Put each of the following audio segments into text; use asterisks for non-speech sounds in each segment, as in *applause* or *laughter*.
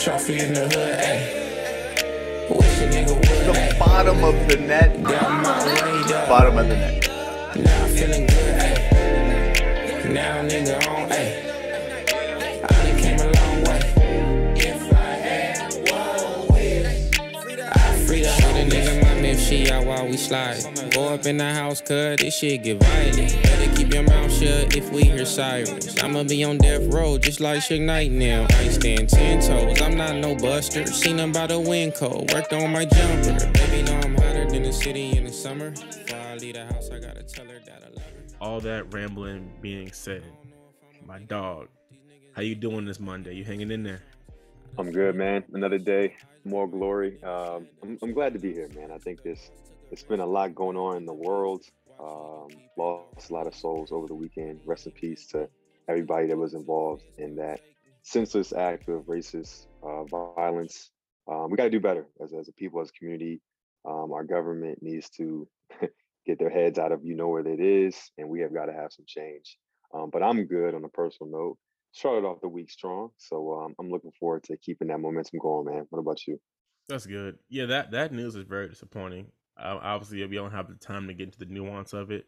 Trophy in the hood, ayy. Wish a nigga would, The bottom of the net. Got my way up. Bottom of the net. Now I'm feeling good, ayy. Now nigga on, ayy. I done came a long way. If I had one wish, I free the Shoot a nigga my if she out while we slide. Go up in the house, cut this shit get violent. Better keep your mouth shut if we hear sirens. I'ma be on death row just like Suge Knight now. I stand ten toes, I'm not no buster. Seen him by the wind cold, worked on my jumper. Baby know I'm hotter than the city in the summer. Before I leave the house, I gotta tell her that I love her. all that rambling being said, my dog, how you doing this Monday? You hanging in there? I'm good, man. Another day, more glory. Um, I'm, I'm glad to be here, man. I think this it's been a lot going on in the world. Um, lost a lot of souls over the weekend. Rest in peace to everybody that was involved in that senseless act of racist uh, violence. Um, we got to do better as, as a people, as a community. Um, our government needs to *laughs* get their heads out of you know where it is, and we have got to have some change. Um, but I'm good on a personal note started off the week strong. So um, I'm looking forward to keeping that momentum going, man. What about you? That's good. Yeah, that that news is very disappointing. Obviously, we don't have the time to get into the nuance of it,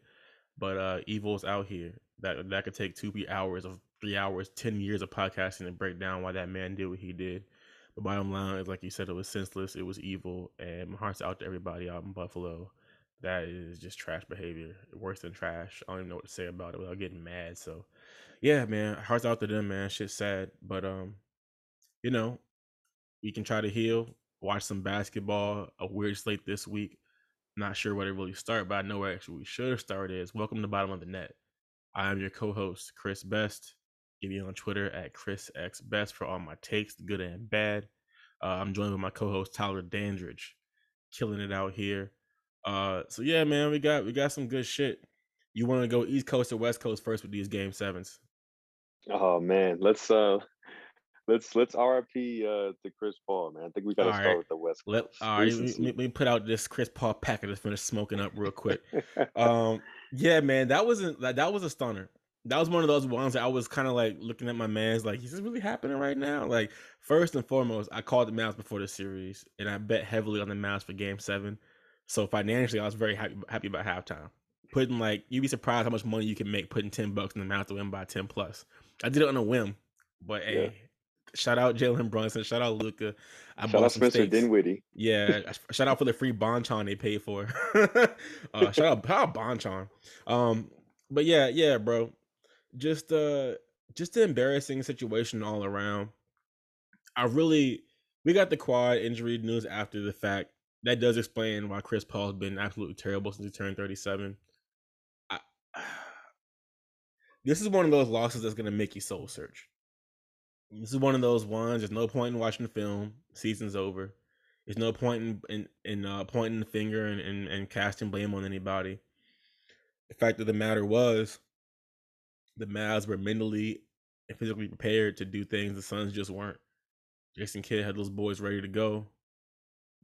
but uh, evil's out here. That that could take two hours of three hours, ten years of podcasting to break down why that man did what he did. The bottom line is, like you said, it was senseless. It was evil, and my heart's out to everybody out in Buffalo. That is just trash behavior, worse than trash. I don't even know what to say about it without getting mad. So, yeah, man, hearts out to them, man. Shit's sad, but um, you know, we can try to heal. Watch some basketball. A weird slate this week. Not sure where to really start, but I know where actually we should start is welcome to the bottom of the net. I am your co-host Chris Best. Give me on Twitter at Chris X Best for all my takes, good and bad. Uh, I'm joined with my co-host Tyler Dandridge, killing it out here. Uh, so yeah, man, we got we got some good shit. You want to go East Coast or West Coast first with these game sevens? Oh man, let's uh let's let's RIP uh to Chris Paul, man. I think we gotta start right. with the West Let Coast. all right, let me, let me put out this Chris Paul packet that's finished smoking up real quick. *laughs* um, yeah, man, that wasn't that, that was a stunner. That was one of those ones that I was kind of like looking at my man's like, is this really happening right now? Like, first and foremost, I called the Mavs before the series, and I bet heavily on the Mavs for Game Seven. So financially, I was very happy happy about halftime. Putting like, you'd be surprised how much money you can make putting ten bucks in the Mavs to win by ten plus. I did it on a whim, but hey, Yeah. Shout out Jalen Brunson, shout out Luka. I Shout bought out Spencer. Dinwiddie. Yeah, shout out for the free Bonchon they paid for. *laughs* uh, shout out, shout out Bonchon. Um, but yeah, yeah, bro. Just uh, just an embarrassing situation all around. I really, we got the quad injury news after the fact. That does explain why Chris Paul's been absolutely terrible since he turned thirty-seven. I, *sighs* this is one of those losses that's gonna make you soul search. This is one of those ones. There's no point in watching the film. Season's over. There's no point in in, in uh, pointing the finger and, and, and casting blame on anybody. The fact of the matter was, the Mavs were mentally and physically prepared to do things the Suns just weren't. Jason Kidd had those boys ready to go.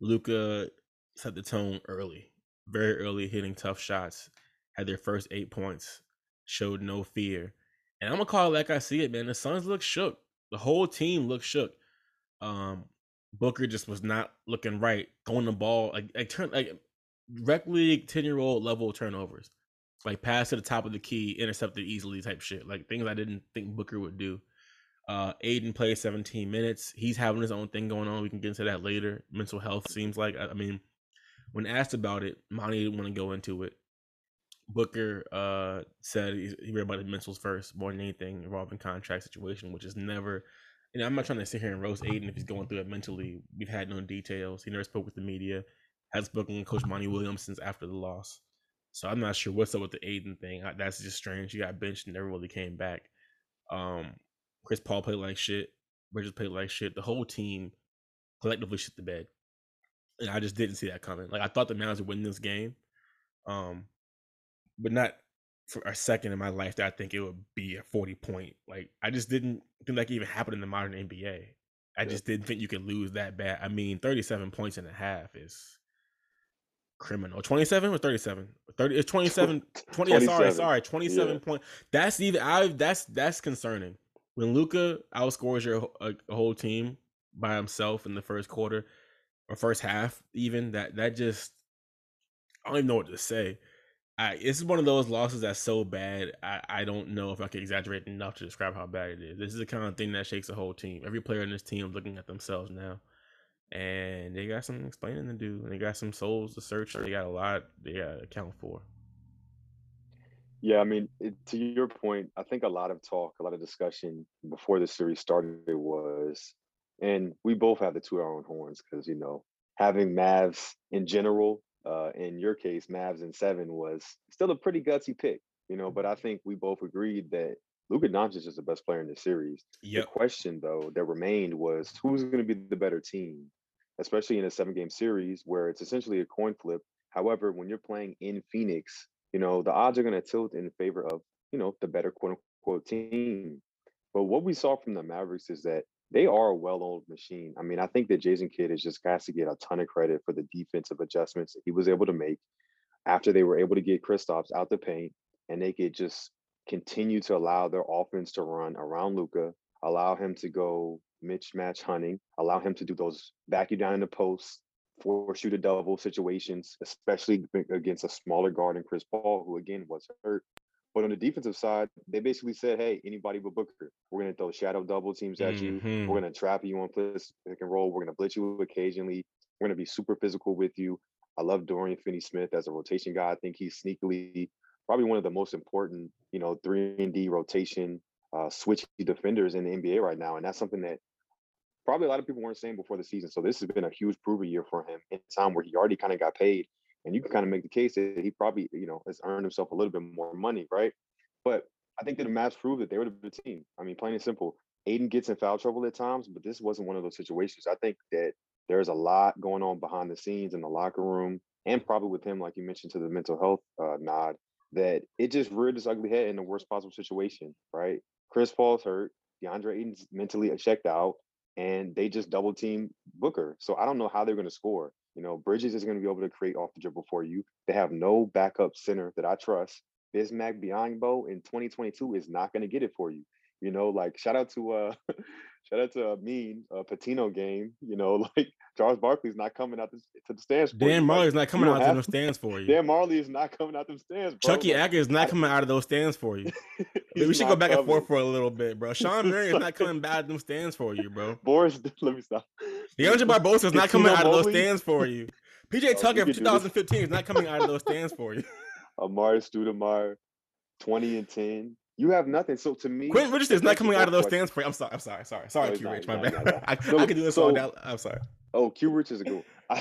Luka set the tone early, very early, hitting tough shots. Had their first eight points, showed no fear, and I'm gonna call it like I see it, man. The Suns look shook. The whole team looked shook. Um, Booker just was not looking right, throwing the ball like like turn like rec league ten year old level turnovers, like pass to the top of the key, intercepted easily type shit, like things I didn't think Booker would do. Uh, Ayton played 17 minutes. He's having his own thing going on. We can get into that later. Mental health seems like I I mean, when asked about it, Monty didn't want to go into it. Booker uh, said he, he read about his mentals first more than anything involving contract situation, which is never. You know, I'm not trying to sit here and roast Ayton if he's going through it mentally. We've had no details. He never spoke with the media. Has spoken with Coach Monty Williams since after the loss. So I'm not sure what's up with the Ayton thing. I- That's just strange. He got benched and never really came back. Um, Chris Paul played like shit. Bridges played like shit. The whole team collectively shit the bed. And I just didn't see that coming. Like I thought the Mavs would win this game. Um, but not for a second in my life that I think it would be a 40 point. Like I just didn't think that could even happen in the modern NBA. I Yeah. just didn't think you could lose that bad. I mean, 37 points and a half is criminal. 27 or 37? 30 it's *laughs* 27 20 yeah, sorry, sorry, 27 Yeah. point. That's even I that's that's concerning. When Luka outscores your a, a uh, whole team by himself in the first quarter or first half, even that that just I don't even know what to say. I this is one of those losses that's so bad. I, I don't know if I can exaggerate enough to describe how bad it is. This is the kind of thing that shakes the whole team. Every player in this team is looking at themselves now, and they got some explaining to do. And they got some souls to search. They got a lot they got to account for. Yeah, I mean, it, to your point, I think a lot of talk, a lot of discussion before the series started was, and we both have the two our own horns because you know having Mavs in general uh, in your case, Mavs in seven was still a pretty gutsy pick, you know. But I think we both agreed that Luka Doncic is the best player in the series. Yep. The question, though, that remained was who's going to be the better team, especially in a seven-game series where it's essentially a coin flip. However, when you're playing in Phoenix, you know the odds are going to tilt in favor of you know the better quote unquote team. But what we saw from the Mavericks is that they are a well-oiled machine. I mean, I think that Jason Kidd has just got to get a ton of credit for the defensive adjustments he was able to make after they were able to get Kristaps out the paint and they could just continue to allow their offense to run around Luka, allow him to go mismatch hunting, allow him to do those back you down in the post, four shoot a double situations, especially against a smaller guard in Chris Paul, who again was hurt. But on the defensive side, they basically said, "Hey, anybody but Booker, we're going to throw shadow double teams at you. Mm-hmm. We're going to trap you on pick and roll. We're going to blitz you occasionally. We're going to be super physical with you." I love Dorian Finney-Smith as a rotation guy. I think he's sneakily probably one of the most important, you know, three and D rotation uh, switchy defenders in the NBA right now, and that's something that probably a lot of people weren't saying before the season. So this has been a huge prover year for him in a time where he already kind of got paid and you can kind of make the case that he probably, you know, has earned himself a little bit more money, right? But I think that the Mavs proved that they were the team. I mean, plain and simple. Ayton gets in foul trouble at times, but this wasn't one of those situations. I think that there's a lot going on behind the scenes in the locker room, and probably with him, like you mentioned, to the mental health uh, nod, that it just reared its ugly head in the worst possible situation, right? Chris Paul's hurt, DeAndre Ayton's mentally checked out, and they just double team Booker. So I don't know how they're going to score. You know, Bridges is going to be able to create off the dribble for you. They have no backup center that I trust. Bismack Biyombo in 2022 is not going to get it for you. You know, like shout out to uh *laughs* shout out to uh, Mean uh, Patino game. You know, *laughs* like Charles Barkley's not coming out to, to the stands. Dan Majerle's not coming out to the stands for *laughs* you. Dan Majerle is not coming out to the stands. Bro. Chucky like, is not coming out of those stands for you. we should go back coming. and forth for a little bit, bro. Shawn Marion is not coming back to them stands for you, bro. Boris, let me stop. Leandro Barbosa is not coming out of those stands for you. PJ oh, Tucker from 2015 is not coming out of those stands for you. Amar'e Stoudemire, 20 and 10. You have nothing. So to me, Quentin Richardson is not coming out of those stands for. I'm sorry. I'm sorry. Sorry. Sorry, Q Rich. My bad. *laughs* I, I can do this so, all down. I'm sorry. Oh, Q Rich is a good *laughs*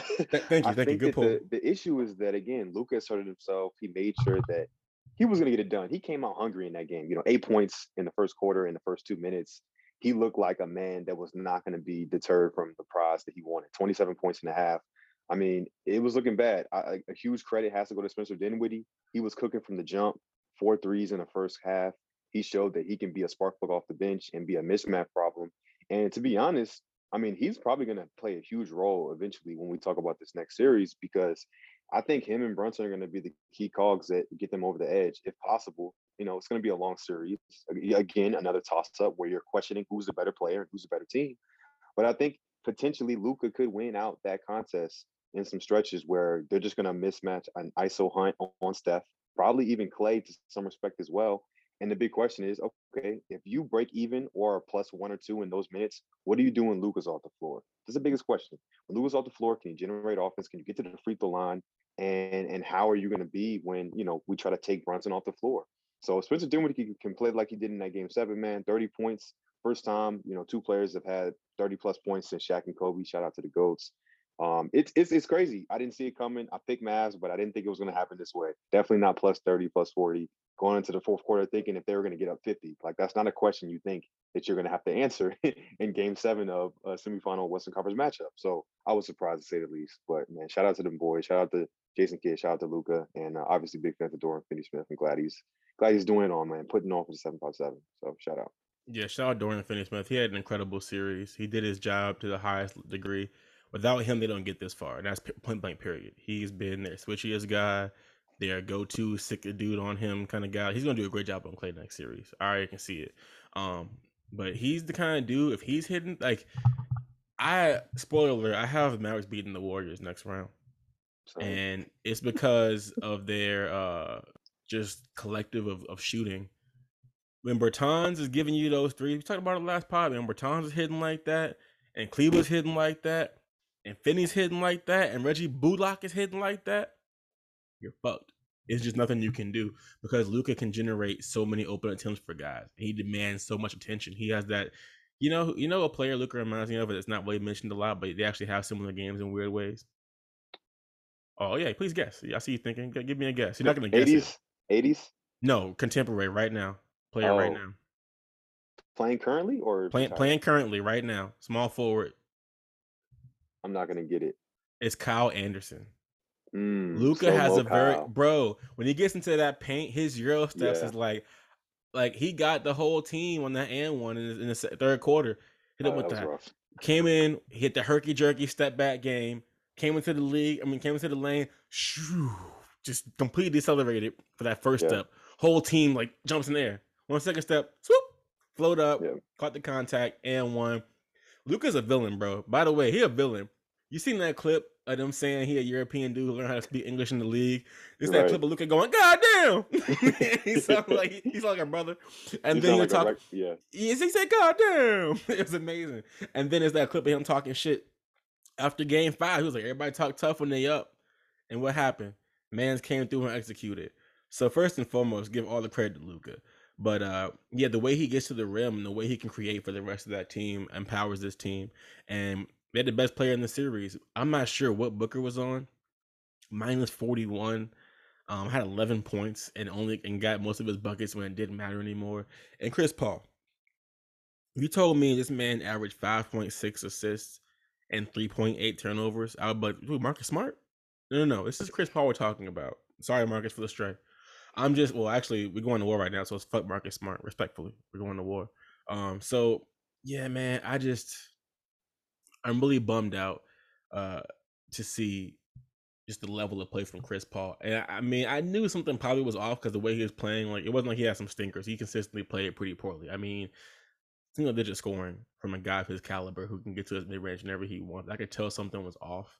thank you. Thank you. Good pull. The, the, issue is that again, Lucas hurt himself. He made sure that he was going to get it done. He came out hungry in that game. You know, eight points in the first quarter in the first two minutes. He looked like a man that was not going to be deterred from the prize that he wanted. 27 points and a half. I mean, it was looking bad. I, a huge credit has to go to Spencer Dinwiddie. He was cooking from the jump, four threes in the first half. He showed that he can be a spark plug off the bench and be a mismatch problem. And to be honest, I mean, he's probably going to play a huge role eventually when we talk about this next series because I think him and Brunson are going to be the key cogs that get them over the edge, if possible. You know, it's going to be a long series. Again, another toss up where you're questioning who's the better player and who's the better team. But I think potentially Luka could win out that contest in some stretches where they're just going to mismatch an ISO hunt on Steph, probably even Clay to some respect as well. And the big question is, okay, if you break even or plus one or two in those minutes, what do you do when Luka's off the floor? That's the biggest question. When Luka's off the floor, can you generate offense? Can you get to the free throw line? And and how are you going to be when you know we try to take Brunson off the floor? So Spencer Dinwiddie can play like he did in that game seven, man, 30 points. First time, you know, two players have had 30 plus points since Shaq and Kobe. Shout out to the GOATs. Um, it's it's it's crazy. I didn't see it coming. I picked Mavs, but I didn't think it was going to happen this way. Definitely not plus thirty, plus forty. Going into the fourth quarter, thinking if they were going to get up fifty, like that's not a question you think that you're going to have to answer *laughs* in Game Seven of a semifinal Western Conference matchup. So I was surprised to say the least. But man, shout out to them boys. Shout out to Jason Kidd. Shout out to Luka, and uh, obviously big fan of Dorian Finney-Smith. I'm glad he's glad he's doing on man, putting on for the seven five seven. So shout out. Yeah, shout out Dorian Finney-Smith. He had an incredible series. He did his job to the highest degree. Without him, they don't get this far. And that's point blank. Period. He's been their switchiest guy, their go-to sick a dude on him kind of guy. He's gonna do a great job on Clay next series. I already can see it. Um, but he's the kind of dude if he's hitting like I spoiler alert, I have Mavericks beating the Warriors next round. And it's because of their uh just collective of, of shooting. When Bertans is giving you those three, we talked about it last pod. and Bertans is hitting like that, and Kleber's hitting like that, and Finney's hitting like that, and Reggie Bullock is hitting like that, you're fucked. It's just nothing you can do because Luka can generate so many open attempts for guys. He demands so much attention. He has that, you know, you know, a player Luka reminds me of. It's not really mentioned a lot, but they actually have similar games in weird ways. Oh yeah, please guess. I see you thinking. Give me a guess. You're not gonna guess. 80s, 80s, No, contemporary right now. Player right Oh, now. playing currently or Playing playing currently right now. Small forward. I'm not gonna get it. It's Kyle Anderson. Mm, Luka has slow-mo a very Kyle. bro. When he gets into that paint, his euro steps Yeah. is like, like he got the whole team on that and one in the, in the third quarter. Hit Oh, him with that. Came in, hit the herky jerky step back game. Came into the league. I mean, came into the lane. Shoo, just completely decelerated for that first Yeah. step. Whole team like jumps in the air. One second step, swoop, float up, Yeah. caught the contact, and one. Luka's a villain, bro. By the way, he a villain. You seen that clip of them saying he a European dude who learned how to speak English in the league? It's that clip of Luka going, God damn! he sounds like he's like a brother. And You then he like talk. yeah. Yes, he said, God damn. *laughs* It was amazing. And then it's that clip of him talking shit after game five. He was like, everybody talk tough when they up. And what happened? Mans came through and executed. So first and foremost, give all the credit to Luka. But uh yeah, the way he gets to the rim and the way he can create for the rest of that team empowers this team. And they had the best player in the series. I'm not sure what Booker was on. Minus 41. Um, had 11 points and only and got most of his buckets when it didn't matter anymore. And Chris Paul, you told me this man averaged 5.6 assists and 3.8 turnovers, I would like, dude, Marcus Smart? No, no, no. This is Chris Paul we're talking about. Sorry, Marcus, for the stray. I'm just well, actually, we're going to war right now, so it's fuck Marcus Smart. Respectfully, we're going to war. Um, so yeah, man, I just I'm really bummed out uh to see just the level of play from Chris Paul. And I, I mean, I knew something probably was off because the way he was playing, like it wasn't like he had some stinkers. He consistently played pretty poorly. I mean, single digit scoring from a guy of his caliber who can get to his mid range whenever he wants. I could tell something was off,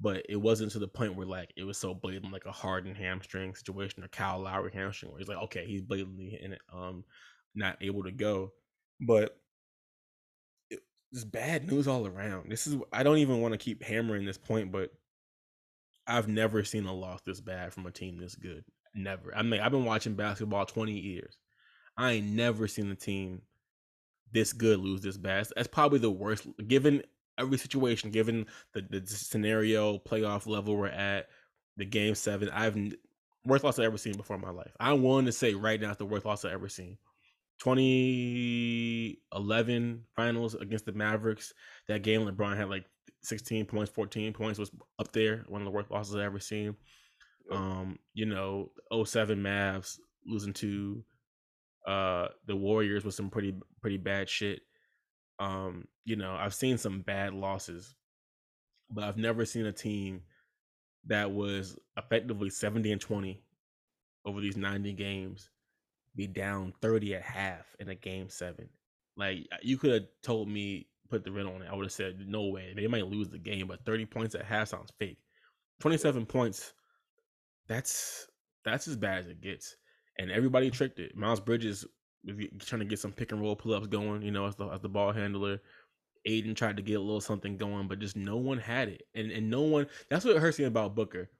but it wasn't to the point where like it was so blatant like a hardened hamstring situation or Kyle Lowry hamstring where he's like, okay, he's blatantly it, um, not able to go. But just bad news all around. This is I don't even want to keep hammering this point, but I've never seen a loss this bad from a team this good. Never. I mean, I've been watching basketball 20 years. I ain't never seen a team this good lose this bad. That's- probably the worst, given every situation, given the, the scenario, playoff level we're at, the game seven. I've worst loss I've ever seen before in my life. I'm willing to say right now it's the worst loss I've ever seen. 2011 finals against the Mavericks. That game LeBron had like 16 points, 14 points was up there. One of the worst losses I've ever seen. Um, you know, 07 Mavs losing to uh the Warriors with some pretty pretty bad shit. Um, you know, I've seen some bad losses, but I've never seen a team that was effectively 70 and 20 over these 90 games be down 30 at half in a game seven. Like you could have told me put the rent on it. I would have said no way. They might lose the game, but 30 points at half sounds fake. 27 points, that's that's as bad as it gets. And everybody mm. tricked it. Miles Bridges trying to get some pick and roll pull ups going, you know, as the as the ball handler. Ayton tried to get a little something going, but just no one had it. And and no one that's what hurts me about Booker.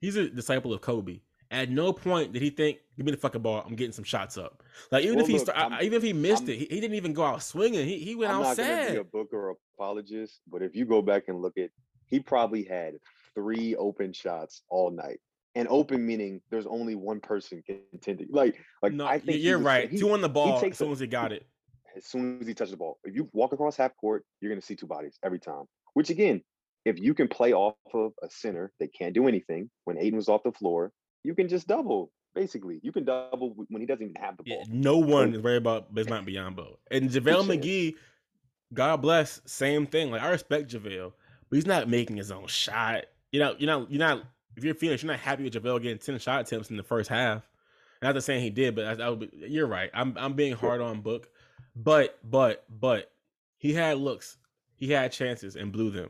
He's a disciple of Kobe. At no point did he think, "Give me the fucking ball. I'm getting some shots up." Like even Well, if he look, sta- I'm- even if he missed I'm- it, he, he didn't even go out swinging. He he went I'm out not gonna be a sad. Booker apologist, but if you go back and look at, he probably had three open shots all night, and open meaning there's only one person contending. Like, like No, I think you're was- right. he- Two on the ball as soon a- as he got it. *laughs* as soon as he touches the ball. If you walk across half court, you're going to see two bodies every time. Which again, if you can play off of a center that can't do anything when Ayton was off the floor, you can just double. Basically, you can double when he doesn't even have the Yeah, ball. no one is worried about Bismack Biyombo. And *laughs* JaVale McGee, God bless, same thing. Like I respect JaVale, but he's not making his own shot. You know, you're not you're not if you're Phoenix, you're not happy with JaVale getting 10 shot attempts in the first half. Not to saying he did, but I, I would be, you're right. I'm I'm being hard on Book. But but but he had looks. He had chances and blew them.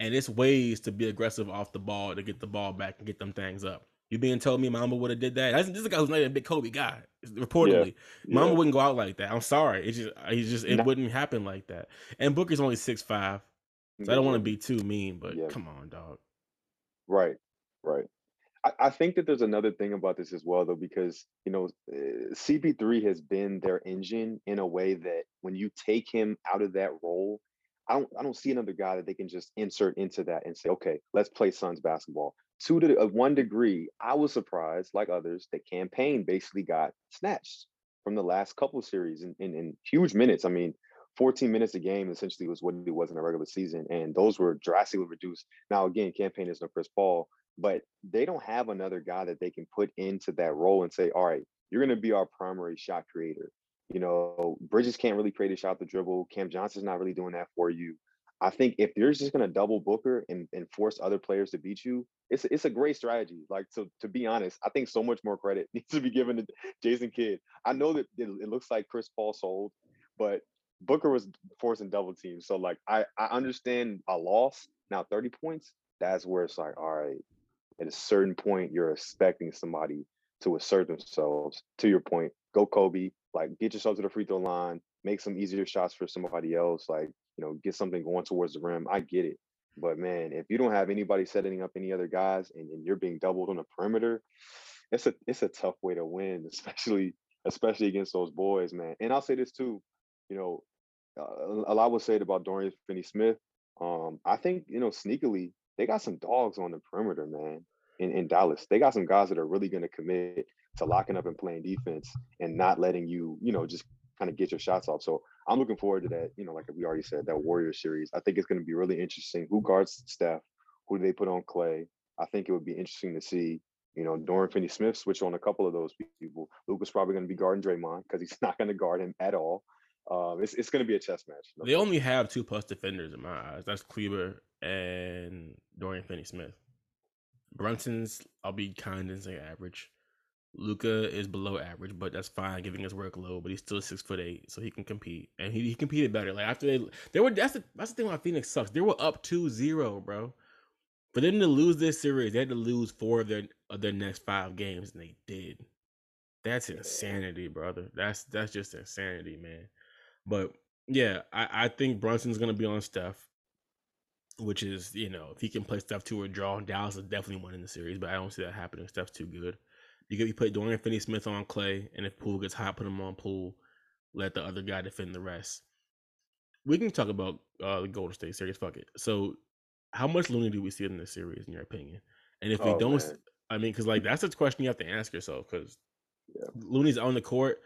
And it's ways to be aggressive off the ball to get the ball back and get them things up. You being told me Mamba would have did that? That's, this is a guy who's not even a big Kobe guy. Reportedly, Yeah. Mamba wouldn't go out like that. I'm sorry. It just, he just, it Nah. wouldn't happen like that. And Booker's only six five, so I don't want to be too mean, but Yeah. come on, dog. Right, right. I, I think that there's another thing about this as well, though, because you know uh, CP3 has been their engine in a way that when you take him out of that role, I don't I don't see another guy that they can just insert into that and say, okay, let's play Suns basketball. To one degree, I was surprised, like others, that Cam Payne basically got snatched from the last couple series in, in, in huge minutes. I mean, 14 minutes a game essentially was what it was in a regular season, and those were drastically reduced. Now, again, Cam Payne is no Chris Paul, but they don't have another guy that they can put into that role and say, all right, you're going to be our primary shot creator. You know, Bridges can't really create a shot the dribble. Cam Johnson's not really doing that for you. I think if you're just going to double Booker and, and force other players to beat you, it's it's a great strategy. Like to to be honest, I think so much more credit *laughs* needs to be given to Jason Kidd. I know that it, it looks like Chris Paul sold, but Booker was forcing double teams. So like I I understand a loss. Now 30 points, that's where it's like, all right, at a certain point, you're expecting somebody to assert themselves. To your point, go Kobe, like get yourself to the free throw line, make some easier shots for somebody else, like you know, get something going towards the rim. I get it. But man, if you don't have anybody setting up any other guys and, and you're being doubled on the perimeter, it's a it's a tough way to win, *laughs* especially especially against those boys, man. And I'll say this too, you know, uh, a lot was said about Dorian Finney-Smith. Um, I think you know sneakily they got some dogs on the perimeter, man. In, in Dallas, they got some guys that are really going to commit to locking up and playing defense and not letting you, you know, just kind of get your shots off. So I'm looking forward to that. You know, like we already said, that Warrior series. I think it's going to be really interesting. Who guards Steph? Who do they put on Clay? I think it would be interesting to see. You know, Dorian Finney-Smith switch on a couple of those people. Luka's probably going to be guarding Draymond because he's *laughs* not going to guard him at all. Um, it's it's going to be a chess match. no They question. only have two plus defenders in my eyes. That's Kleber and Dorian Finney Smith. Brunson's, I'll be kind and say average. Luka is below average, but that's fine, giving his workload. But he's still six foot eight, so he can compete, and he, he competed better. Like after they, they were that's the that's the thing about Phoenix sucks. They were up 2-0, bro. For them to lose this series, they had to lose four of their of their next five games, and they did. That's insanity, brother. That's that's just insanity, man. But yeah, I, I think Brunson's gonna be on Steph, which is you know if he can play Steph two or draw, Dallas is definitely winning the series. But I don't see that happening. Steph's too good. You get you put Dorian Finney Smith on Clay, and if Poole gets hot, put him on Poole. Let the other guy defend the rest. We can talk about uh, the Golden State series. Fuck it. So, how much Looney do we see in this series, in your opinion? And if we Oh, don't, man. I mean, because like that's a question you have to ask yourself. Because Yeah. Looney's on the court.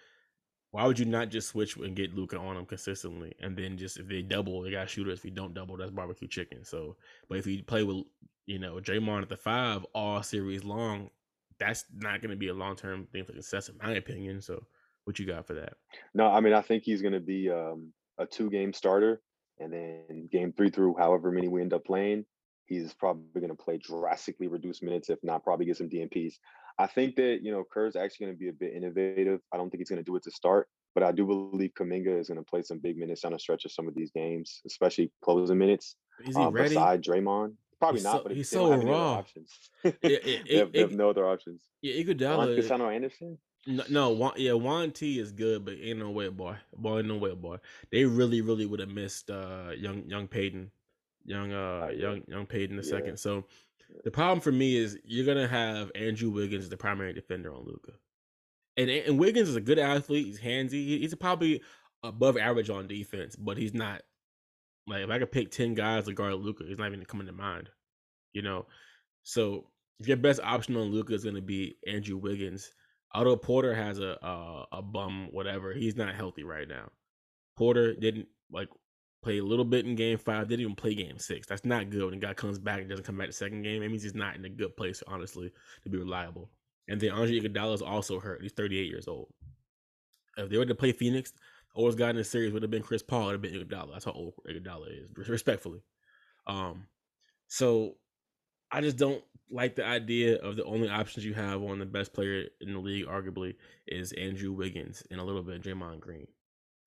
Why would you not just switch and get Luka on him consistently, and then just if they double, they got shooters. If you don't double, that's barbecue chicken. So, but if you play with you know Draymond at the five all series long, that's not going to be a long term thing for success, in my opinion. So, what you got for that? No, I mean I think he's going to be um, a two game starter, and then game three through however many we end up playing, he's probably going to play drastically reduced minutes, if not probably get some DNPs. I think that you know Kerr's actually going to be a bit innovative. I don't think he's going to do it to start, but I do believe Kuminga is going to play some big minutes down the stretch of some of these games, especially closing minutes. Is he Uh, ready? beside Draymond, probably He's not. so- but he's they don't have so raw. Options. *laughs* it- they, have, they have no other options. Yeah, Iguodala. Toscano-Anderson. No, no Juan, yeah, Juan T is good, but ain't no way, boy. Boy, ain't no way, boy. They really, really would have missed uh young young Payton, young uh young young Payton the Yeah. second. So the problem for me is you're gonna have Andrew Wiggins as the primary defender on Luka, and and Wiggins is a good athlete. He's handsy. He's probably above average on defense, but he's not like if I could pick ten guys to guard Luka, he's not even coming to mind. You know, so your best option on Luka is gonna be Andrew Wiggins. Otto Porter has a, a a bum whatever. He's not healthy right now. Porter didn't like play a little bit in game five. Didn't even play game six. That's not good. When a guy comes back and doesn't come back the second game, it means he's not in a good place, honestly, to be reliable. And then Andre Iguodala is also hurt. He's 38 years old. If they were to play Phoenix, oldest guy in the series would have been Chris Paul. It would have been Iguodala. That's how old Iguodala is, respectfully. Um, so I just don't like the idea of the only options you have on the best player in the league, arguably, is Andrew Wiggins and a little bit of Draymond Green.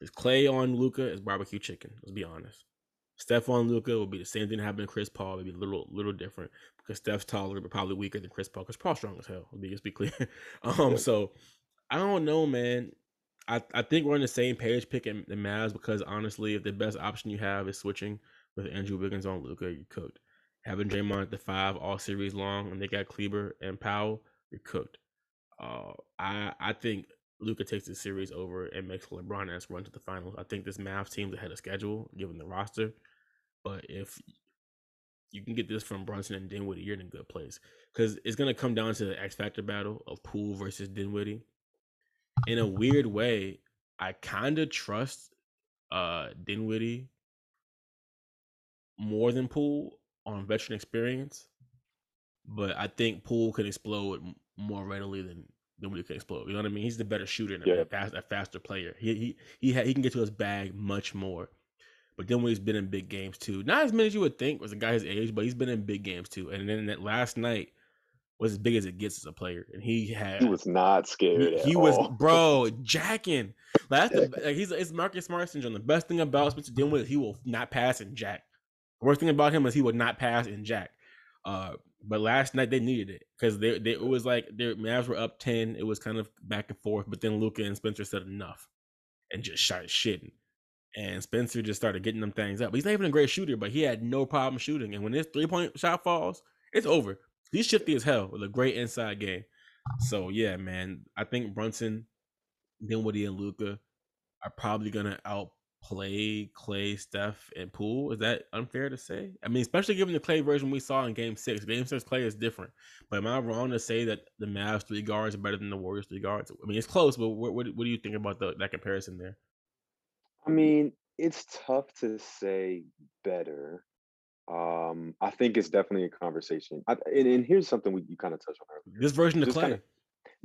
Is Clay on Luka is barbecue chicken. Let's be honest. Steph on Luka will be the same thing that happened to Chris Paul, maybe a little little different because Steph's taller but probably weaker than Chris Paul because Paul's strong as hell. Let me just be clear. *laughs* um, so I don't know, man. I, I think we're on the same page picking the Mavs because honestly, if the best option you have is switching with Andrew Wiggins on Luka, you're cooked. Having Draymond at the five all series long, and they got Kleber and Powell, you're cooked. Uh, I I think Luka takes the series over and makes LeBron as run to the finals. I think this Mavs team's ahead of schedule given the roster, but if you can get this from Brunson and Dinwiddie, you're in a good place because it's gonna come down to the X factor battle of Poole versus Dinwiddie. In a weird way, I kind of trust uh Dinwiddie more than Poole on veteran experience, but I think Poole can explode more readily than Dinwiddie can explode. You know what I mean? He's the better shooter and yeah. a, fast, a faster player. He he he ha- he can get to his bag much more. But Dinwiddie's been in big games too. Not as many as you would think was a guy his age, but he's been in big games too. And then that last night was as big as it gets as a player, and he had he was not scared. He, he was bro jacking. Like, the, *laughs* like he's it's Marcus Smart syndrome. The best thing about Spencer Dinwiddie is he will not pass and jack. The worst thing about him is he would not pass and jack. Uh, but last night they needed it because they, they it was like their Mavs were up ten. It was kind of back and forth, but then Luka and Spencer said enough and just shot shitting. And Spencer just started getting them things up. He's not even a great shooter, but he had no problem shooting. And when his three point shot falls, it's over. He's shifty as hell with a great inside game. So yeah, man, I think Brunson, Dinwiddie, and Luka are probably gonna outplay Clay, Steph, and Poole. Is that unfair to say? I mean, especially given the Clay version we saw in Game Six. Game Six Clay is different. But am I wrong to say that the Mavs three guards are better than the Warriors three guards? I mean, it's close, but what what, what do you think about the, that comparison there? I mean, it's tough to say better. Um, I think it's definitely a conversation. I, and, and here's something we you kind of touched on earlier. This version of Clay. Kinda,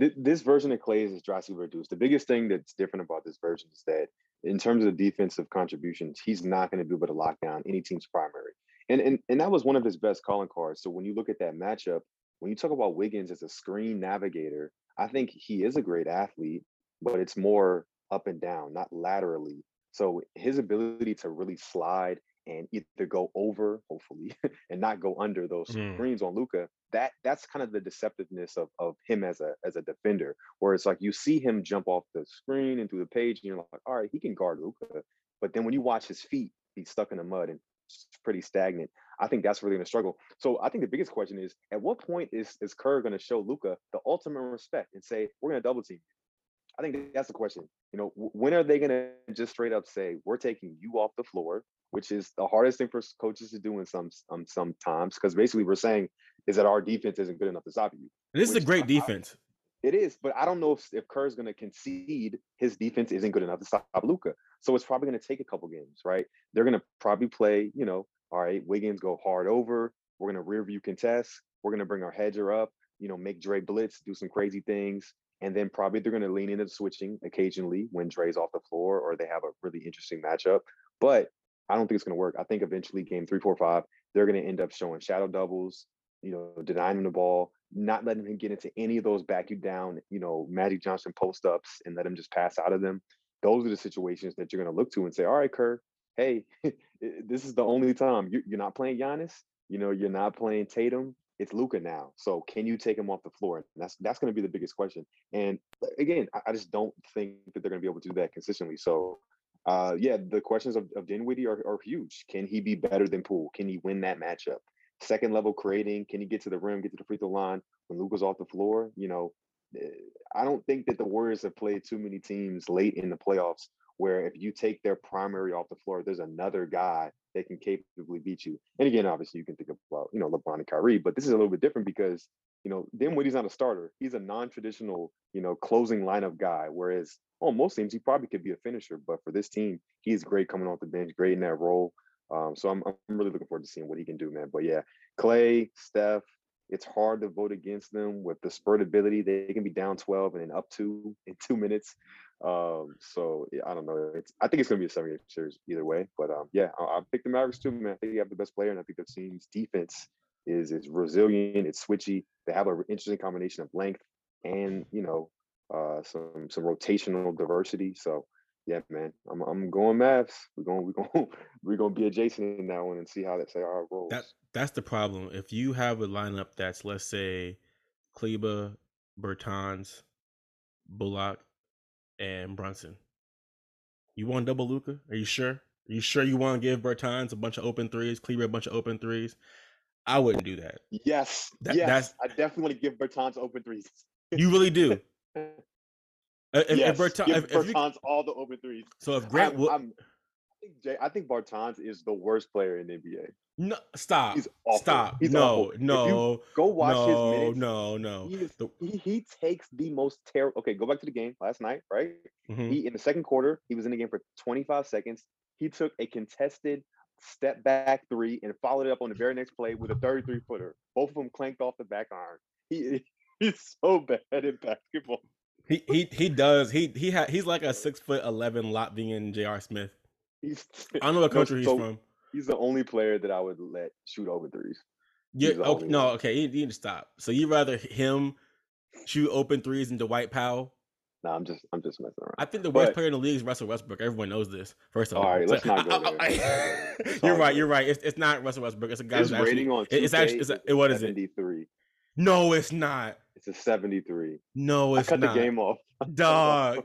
th- this version of Clay is drastically reduced. The biggest thing that's different about this version is that in terms of defensive contributions, he's not going to be able to lock down any team's primary. And, and and that was one of his best calling cards. So when you look at that matchup, when you talk about Wiggins as a screen navigator, I think he is a great athlete, but it's more up and down, not laterally. So his ability to really slide and either go over, hopefully, *laughs* and not go under those mm. screens on Luka. that that's kind of the deceptiveness of, of him as a as a defender, where it's like you see him jump off the screen and through the page, and you're like, all right, he can guard Luka. But then when you watch his feet, he's stuck in the mud and pretty stagnant. I think that's really gonna struggle. So I think the biggest question is at what point is is Kerr gonna show Luka the ultimate respect and say, we're gonna double team I think that's the question. You know, when are they going to just straight up say we're taking you off the floor, which is the hardest thing for coaches to do in some um, sometimes because basically we're saying is that our defense isn't good enough to stop you. And This is a great defense. It is, but I don't know if, if Kerr's going to concede his defense isn't good enough to stop Luka. So it's probably going to take a couple games, right? They're going to probably play, you know, all right, Wiggins go hard over. We're going to rear view contest. We're going to bring our hedger up, you know, make Dre blitz, do some crazy things. And then probably they're going to lean into switching occasionally when Dre's off the floor or they have a really interesting matchup. But I don't think it's going to work. I think eventually game three, four, five, they're going to end up showing shadow doubles, you know, denying him the ball, not letting him get into any of those back you down, you know, Magic Johnson post ups and let him just pass out of them. Those are the situations that you're going to look to and say, all right, Kerr, hey, *laughs* this is the only time you're not playing Giannis. You know, you're not playing Tatum it's Luka now. So can you take him off the floor? And that's that's going to be the biggest question. And uh, again, I, I, just don't think that they're going to be able to do that consistently. So uh, yeah, the questions of, of Dinwiddie are, are huge. Can he be better than Poole? Can he win that matchup? Second level creating, can he get to the rim, get to the free throw line when Luka's off the floor? You know, eh, I don't think that the Warriors have played too many teams late in the playoffs where if you take their primary off the floor, there's another guy that can capably beat you. And again, obviously, you can think about you know LeBron and Kyrie, but this is a little bit different because you know Dinwiddie's not a starter; he's a non-traditional you know closing lineup guy. Whereas on most teams, he probably could be a finisher, but for this team, he's great coming off the bench, great in that role. Um, so I'm I'm really looking forward to seeing what he can do, man. But yeah, Clay, Steph, it's hard to vote against them with the spurt ability. They can be down 12 and then up two *laughs* in two minutes. Um, so yeah, I don't know. It's I think it's gonna be a seven game series either way. But um, yeah, I, I pick the Mavericks too, man. I think you have the best player, and I think the team's defense is is resilient. It's switchy. They have an interesting combination of length and you know uh, some some rotational diversity. So Yeah, man. I'm I'm going Mavs. We're going we're going *laughs* we're going to be adjacent in that one and see how that say our rolls. That that's the problem. If you have a lineup that's let's say Kleber, Bertans, Bullock, and Brunson, you want double Luka? Are you sure? Are you sure you want to give Bertans a bunch of open threes, Kleber a bunch of open threes? I wouldn't do that. Yes, That- yes. that's- I definitely want to give Bertans open threes. You really do. Uh, If, if yes, give if- if you- all the open threes. so if Grant, I'm, I'm- I think Jay, I think Bertans is the worst player in the NBA. no, stop, He's awful. stop, He's no, awful. No, Go watch no, his minutes. no, no. He, is, The- he, he takes the most terrible. Okay, go back to the game last night, right? Mhm. He in the second quarter, he was in the game for 25 seconds. He took a contested step back three and followed it up on the very next play with a 33 footer. Both of them clanked off the back iron. He *laughs* he's so bad at basketball. He he he does. He he ha- he's like a six foot eleven Latvian J.R. Smith. He's I don't know what *laughs* country he's from. He's the only player that I would let shoot over threes. Yeah, okay, no, one. okay, you, you need to stop. So you rather him shoot open threes than Dwight Powell? No, I'm just I'm just messing around. I think the worst But- player in the league is Russell Westbrook. Everyone knows this. First of All all, right, So- let's not *laughs* go there. Let's you're right. You're right. It's, it's not Russell Westbrook. It's a guy His who's actually. rating on 2K it's actually. It's a, what is it? 73. No, it's not. It's a 73. No, I it's cut not. the game off. *laughs* Dog.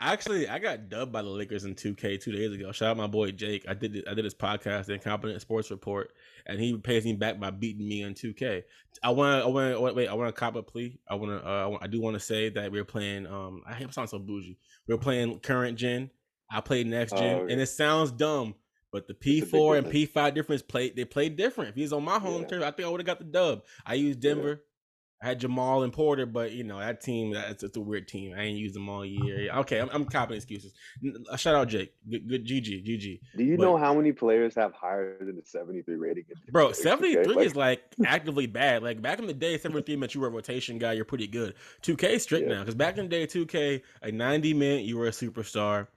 Actually, I got dubbed by the Lakers in 2K two days ago. Shout out my boy Jake. I did I did his podcast, the Incompetent Sports Report, and he pays me back by beating me in 2K. I want to. I want wait. I want to cop a plea. I want to. Uh, I, I do want to say that we're playing. Um, I hate to sound so bougie. We're playing current gen. I played next gen, Oh, okay. and it sounds dumb, but the P4 and. P5 difference play. They played different. If he's on my home Yeah. turf, I think I would have got the dub. I used Yeah. Denver. I had Jamal and Porter, but you know that team. That's it's a weird team. I ain't used them all year. Okay, I'm, I'm copping excuses. Shout out Jake. Good, good GG, GG. Do you But- know how many players have higher than the 73 rating? Bro, NBA 2K? 73 Like, is like actively bad. Like back in the day, 73 meant you were a rotation guy. You're pretty good. 2K is strict Yeah. now because back in the day, 2K, a 90 meant you were a superstar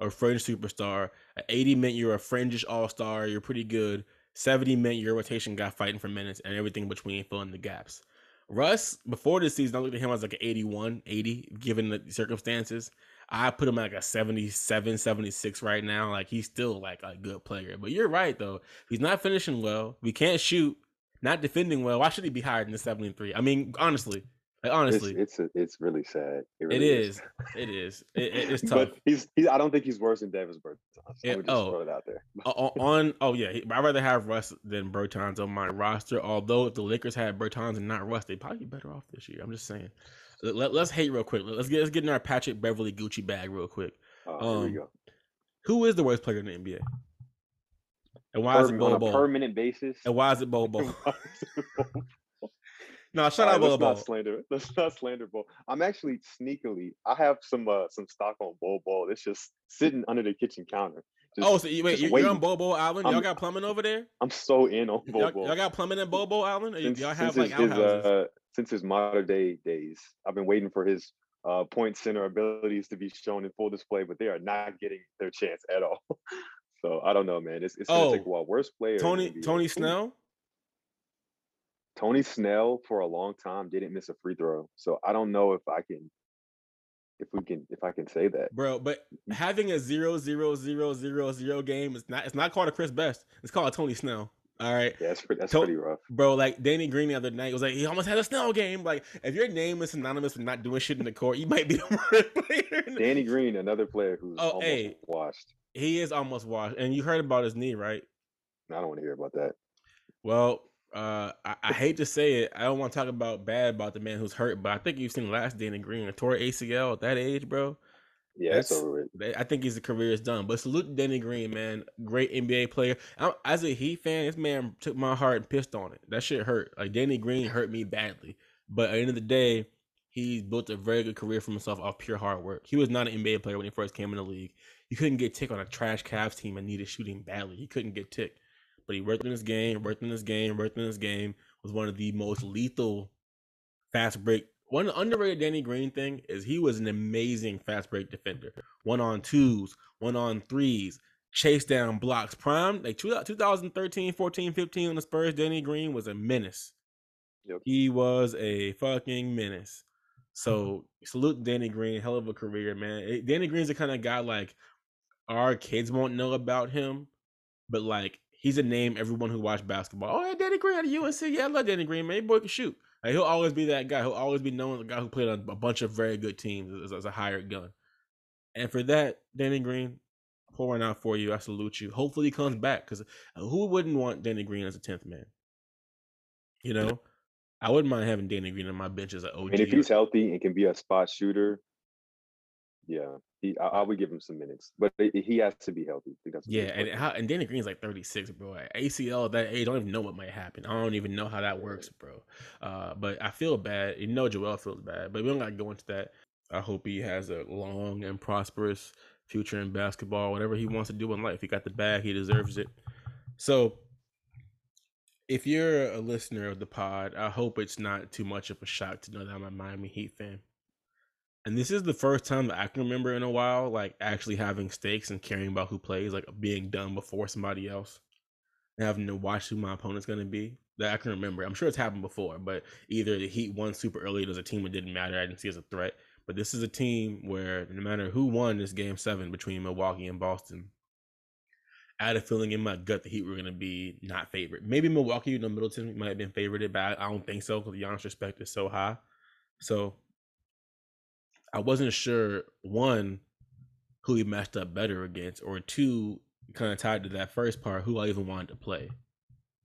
or fringe superstar. A 80 meant you're a fringish all star. You're pretty good. 70 meant you're a rotation guy fighting for minutes and everything between filling the gaps. Russ, before this season, I looked at him as like an 81, 80, given the circumstances. I put him at like a 77, 76 right now. Like he's still like a good player. But you're right though. He's not finishing well. We can't shoot. Not defending well. Why should he be higher than the 73? I mean, honestly. Like honestly. it's it's, a, it's really sad. It, it really is. It is. It, it- it's *laughs* tough. But he's, he's I don't think he's worse than Davis Bertans. Yeah, I would oh. throw it out there. On oh yeah, I'd rather have Russ than Bertans on my roster. Although if the Lakers had Bertans and not Russ, they'd probably be better off this year. I'm just saying. Let, us hate real quick. Let's get let's get in our Patrick Beverley Gucci bag real quick. Oh, here Um, we go. Who is the worst player in the NBA? And why is Per, it on a permanent basis. And why is it Bol *laughs* No, All shout right, let's not slander. Let's not slander Bol. I'm actually sneakily. I have some uh, some stock on Bol Bol. It's just sitting under the kitchen counter. Just, Oh, so you, wait, you're, on waiting. Bol Bol Island? Y'all I'm- got plumbing over there? I'm so in on Bol Y'all, y'all got plumbing in Bol Island? Or since, y'all have since like his, his, outhouses? uh, since his modern day days. I've been waiting for his uh, point center abilities to be shown in full display, but they are not getting their chance at all. *laughs* so I don't know, man. It's, it's gonna take Oh, a while. Worst player. Tony Tony Snell? Tony Snell for a long time didn't miss a free throw, so I don't know if I can, if we can, if I can say that. Bro, but mm. having a zero zero zero zero zero game is not it's not called a Chris Best. It's called a Tony Snell. All right. Yeah, that's pretty, that's To- pretty rough. Bro, like Danny Green the other night was like, he almost had a Snell game. Like, if your name is synonymous with not doing shit in the court, you might be the *laughs* worst player. the- Danny Green, another player who's Oh, almost hey. washed. He is almost washed. And you heard about his knee, right? I don't want to hear about that. Well, uh, I, I *laughs* hate to say it. I don't want to talk about bad about the man who's hurt, but I think you've seen the last Danny Green, a tore ACL at that age, bro. Yeah, it's That's- over with. They- I think his career is done. But salute to Danny Green, man. Great NBA player. I'm, as a Heat fan, this man took my heart and pissed on it. That shit hurt. Like Danny Green hurt me badly. But at the end of the day, he built a very good career for himself off pure hard work. He was not an NBA player when he first came in the league. He couldn't get tick on a trash Cavs team and needed shooting badly. He couldn't get tick. But he worked in this game, worked in this game, worked in this game. Was one of the most lethal fast break. One underrated Danny Green thing is he was an amazing fast break defender. One on twos, one on threes, chase down blocks. Prime, like two- 2013, 14, 15 on the Spurs, Danny Green was a menace. Yep. He was a fucking menace. So mm-hmm. salute Danny Green, hell of a career, man. Danny Green's the kind of guy like our kids won't know about him, but like he's a name everyone who watched basketball. Oh, yeah, Danny Green at UNC. Yeah, I love Danny Green, man. Boy can shoot. Like, he'll always be that guy. He'll always be known as a guy who played on a bunch of very good teams as, as a hired gun. And for that, Danny Green, pouring out for you. I salute you. Hopefully he comes back because uh, who wouldn't want Danny Green as a tenth man? You know, I wouldn't mind having Danny Green on my bench as an OG. And if he's healthy and can be a spot shooter, yeah, he, I, I would give him some minutes, but he he has to be healthy. I think that's a Yeah, and how and Danny Green's like 36, bro. At ACL that age, I don't even know what might happen. I don't even know how that works, bro. Uh, but I feel bad. You know, Joel feels bad, but we don't gotta go into that. I hope he has a long and prosperous future in basketball. Whatever he wants to do in life, he got the bag. He deserves it. So, if you're a listener of the pod, I hope it's not too much of a shock to know that I'm a Miami Heat fan. And this is the first time that I can remember in a while, like actually having stakes and caring about who plays, like being done before somebody else, and having to watch who my opponent's going to be. That I can remember. I'm sure it's happened before, but either the Heat won super early, there's a team that didn't matter. I didn't see as a threat. But this is a team where no matter who won this game seven between Milwaukee and Boston, I had a feeling in my gut the Heat were going to be not favored. Maybe Milwaukee, you know, Middleton might have been favored, but I, I don't think so because Giannis' respect is so high. So I wasn't sure one who he matched up better against, or two, kind of tied to that first part, who I even wanted to play.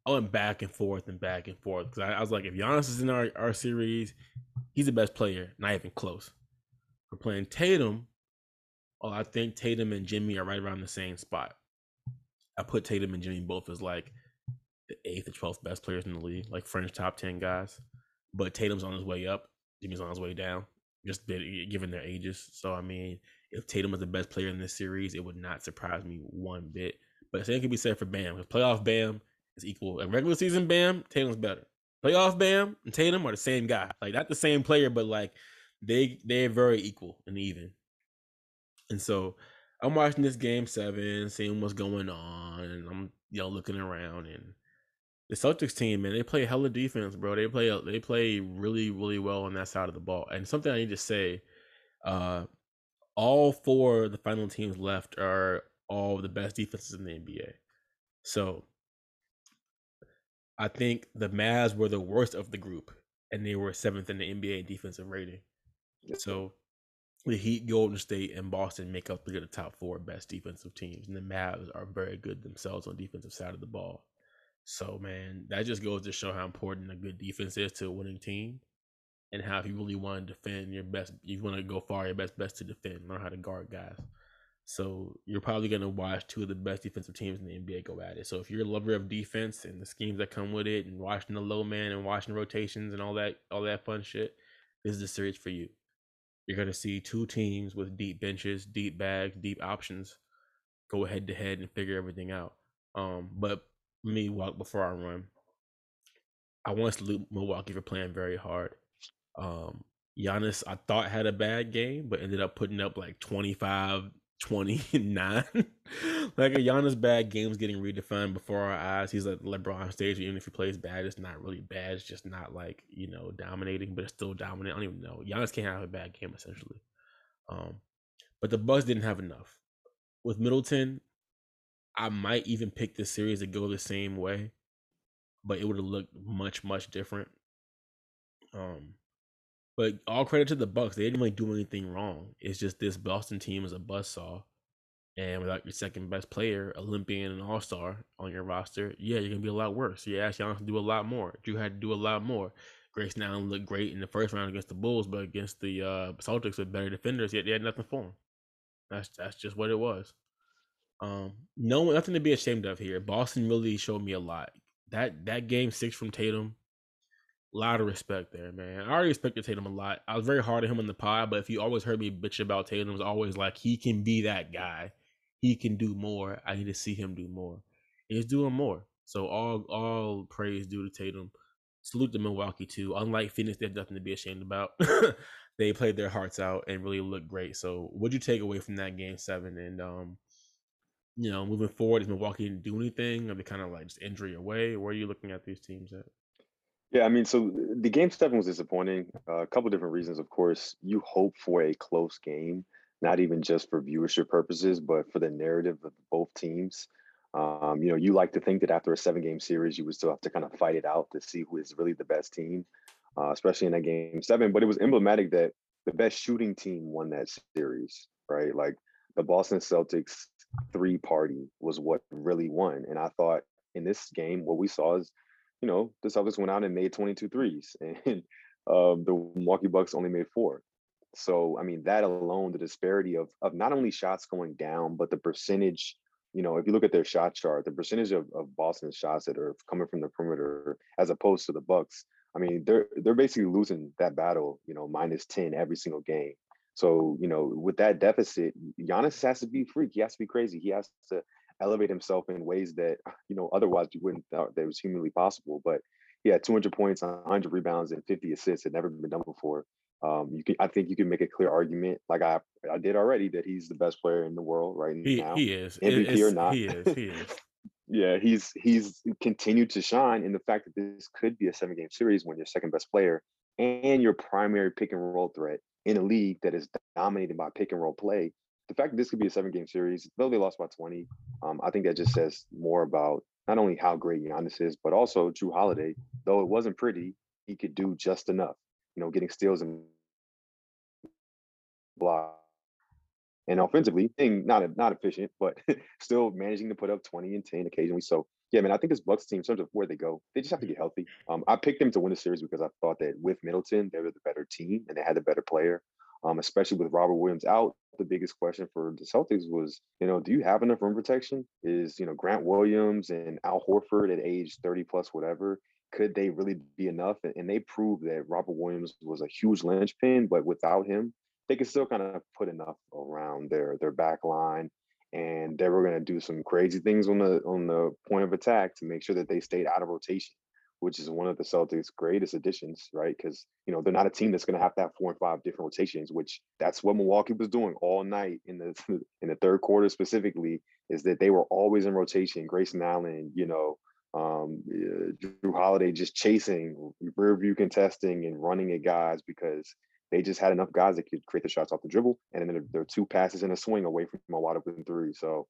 I went back and forth and back and forth because I, I was like, if Giannis is in our, our series, he's the best player, not even close. We're playing Tatum. Oh, I think Tatum and Jimmy are right around the same spot. I put Tatum and Jimmy both as like the eighth or twelfth best players in the league, like French top ten guys. But Tatum's on his way up. Jimmy's on his way down, just given their ages. So I mean, if Tatum was the best player in this series, it would not surprise me one bit. But the same can be said for Bam. Playoff Bam is equal, and regular season Bam, Tatum's better. Playoff Bam and Tatum are the same guy. Like not the same player, but like they they're very equal and even. And so I'm watching this game seven, seeing what's going on, and I'm you know looking around and the Celtics team, man, they play hella defense, bro. They play they play really, really well on that side of the ball. And something I need to say, uh, all four of the final teams left are all the best defenses in the NBA. So I think the Mavs were the worst of the group, and they were seventh in the NBA defensive rating. So the Heat, Golden State, and Boston make up three of the top four best defensive teams, and the Mavs are very good themselves on defensive side of the ball. So man, that just goes to show how important a good defense is to a winning team, and how if you really want to defend your best, you want to go far, your best best to defend, learn how to guard guys. So you're probably gonna watch two of the best defensive teams in the NBA go at it. So if you're a lover of defense and the schemes that come with it, and watching the low man and watching rotations and all that all that fun shit, this is the series for you. You're gonna see two teams with deep benches, deep bags, deep options go head to head and figure everything out. Um, but me walk before I run. I want to salute Milwaukee for playing very hard. Um, Giannis, I thought had a bad game, but ended up putting up like 25, *laughs* 29. like a Giannis bad game's getting redefined before our eyes. He's like LeBron stage. Even if he plays bad, it's not really bad. It's just not like, you know, dominating, but it's still dominant. I don't even know. Giannis can't have a bad game essentially. Um, but the Bucks didn't have enough. With Middleton, I might even pick this series to go the same way, but it would have looked much, much different. Um, but all credit to the Bucks. They didn't really do anything wrong. It's just this Boston team is a buzzsaw. And without your second best player, Olympian and All Star on your roster, yeah, you're gonna be a lot worse. You asked Giannis to do a lot more. Jrue had to do a lot more. Grayson Allen looked great in the first round against the Bulls, but against the uh, Celtics with better defenders, yet they had nothing for him. That's that's just what it was. Um, no, nothing to be ashamed of here. Boston really showed me a lot. That that game six from Tatum, a lot of respect there, man. I already respected Tatum a lot. I was very hard on him in the pod, but if you always heard me bitch about Tatum, was always like he can be that guy. He can do more. I need to see him do more. And he's doing more. So all all praise due to Tatum. Salute to Milwaukee too. Unlike Phoenix, they have nothing to be ashamed about. *laughs* they played their hearts out and really looked great. So what'd you take away from that game seven? And um, you know, moving forward, is Milwaukee do anything? Are they kind of like just injury away? Where are you looking at these teams at? Yeah, I mean, so the game seven was disappointing. Uh, a couple different reasons, of course. You hope for a close game, not even just for viewership purposes, but for the narrative of both teams. Um, you know, you like to think that after a seven game series, you would still have to kind of fight it out to see who is really the best team, uh, especially in that game seven. But it was emblematic that the best shooting team won that series, right? Like the Boston Celtics three party was what really won. And I thought in this game, what we saw is, you know, the Celtics went out and made 22 threes, *laughs* and um, the Milwaukee Bucks only made four. So, I mean, that alone, the disparity of of not only shots going down, but the percentage you know, if you look at their shot chart, the percentage of, of Boston's shots that are coming from the perimeter as opposed to the Bucks, I mean, they're they're basically losing that battle, you know, minus 10 every single game. So, you know, with that deficit, Giannis has to be freak. He has to be crazy. He has to elevate himself in ways that, you know, otherwise you wouldn't thought that was humanly possible. But he had 200 points, 100 rebounds, and 50 assists. Had never been done before. Um, you can, I think you can make a clear argument, like I I did already, that he's the best player in the world right he, now. He is MVP it's, or not. He is. He is. *laughs* yeah, he's he's continued to shine in the fact that this could be a seven game series when your second best player and your primary pick and roll threat in a league that is dominated by pick and roll play. The fact that this could be a seven game series, though they lost by 20, um, I think that just says more about not only how great Giannis is, but also Jrue Holiday. Though it wasn't pretty, he could do just enough. You know, getting steals and block. And offensively, being not not efficient, but *laughs* still managing to put up 20 and 10 occasionally. So yeah, man, I think this Bucks team, in terms of where they go, they just have to get healthy. Um, I picked them to win the series because I thought that with Middleton, they were the better team and they had the better player. Um, especially with Robert Williams out, the biggest question for the Celtics was, you know, do you have enough rim protection? Is you know Grant Williams and Al Horford at age 30 plus whatever? Could they really be enough? And they proved that Robert Williams was a huge linchpin, but without him, they could still kind of put enough around their their back line and they were going to do some crazy things on the on the point of attack to make sure that they stayed out of rotation which is one of the Celtics greatest additions right? Because you know they're not a team that's going to have to have four and five different rotations which that's what Milwaukee was doing all night in the *laughs* in the third quarter specifically is that they were always in rotation. Grayson Allen you know um, Jrue Holiday just chasing rear view contesting and running at guys because they just had enough guys that could create the shots off the dribble, and then there, are two passes and a swing away from a wide open three. So,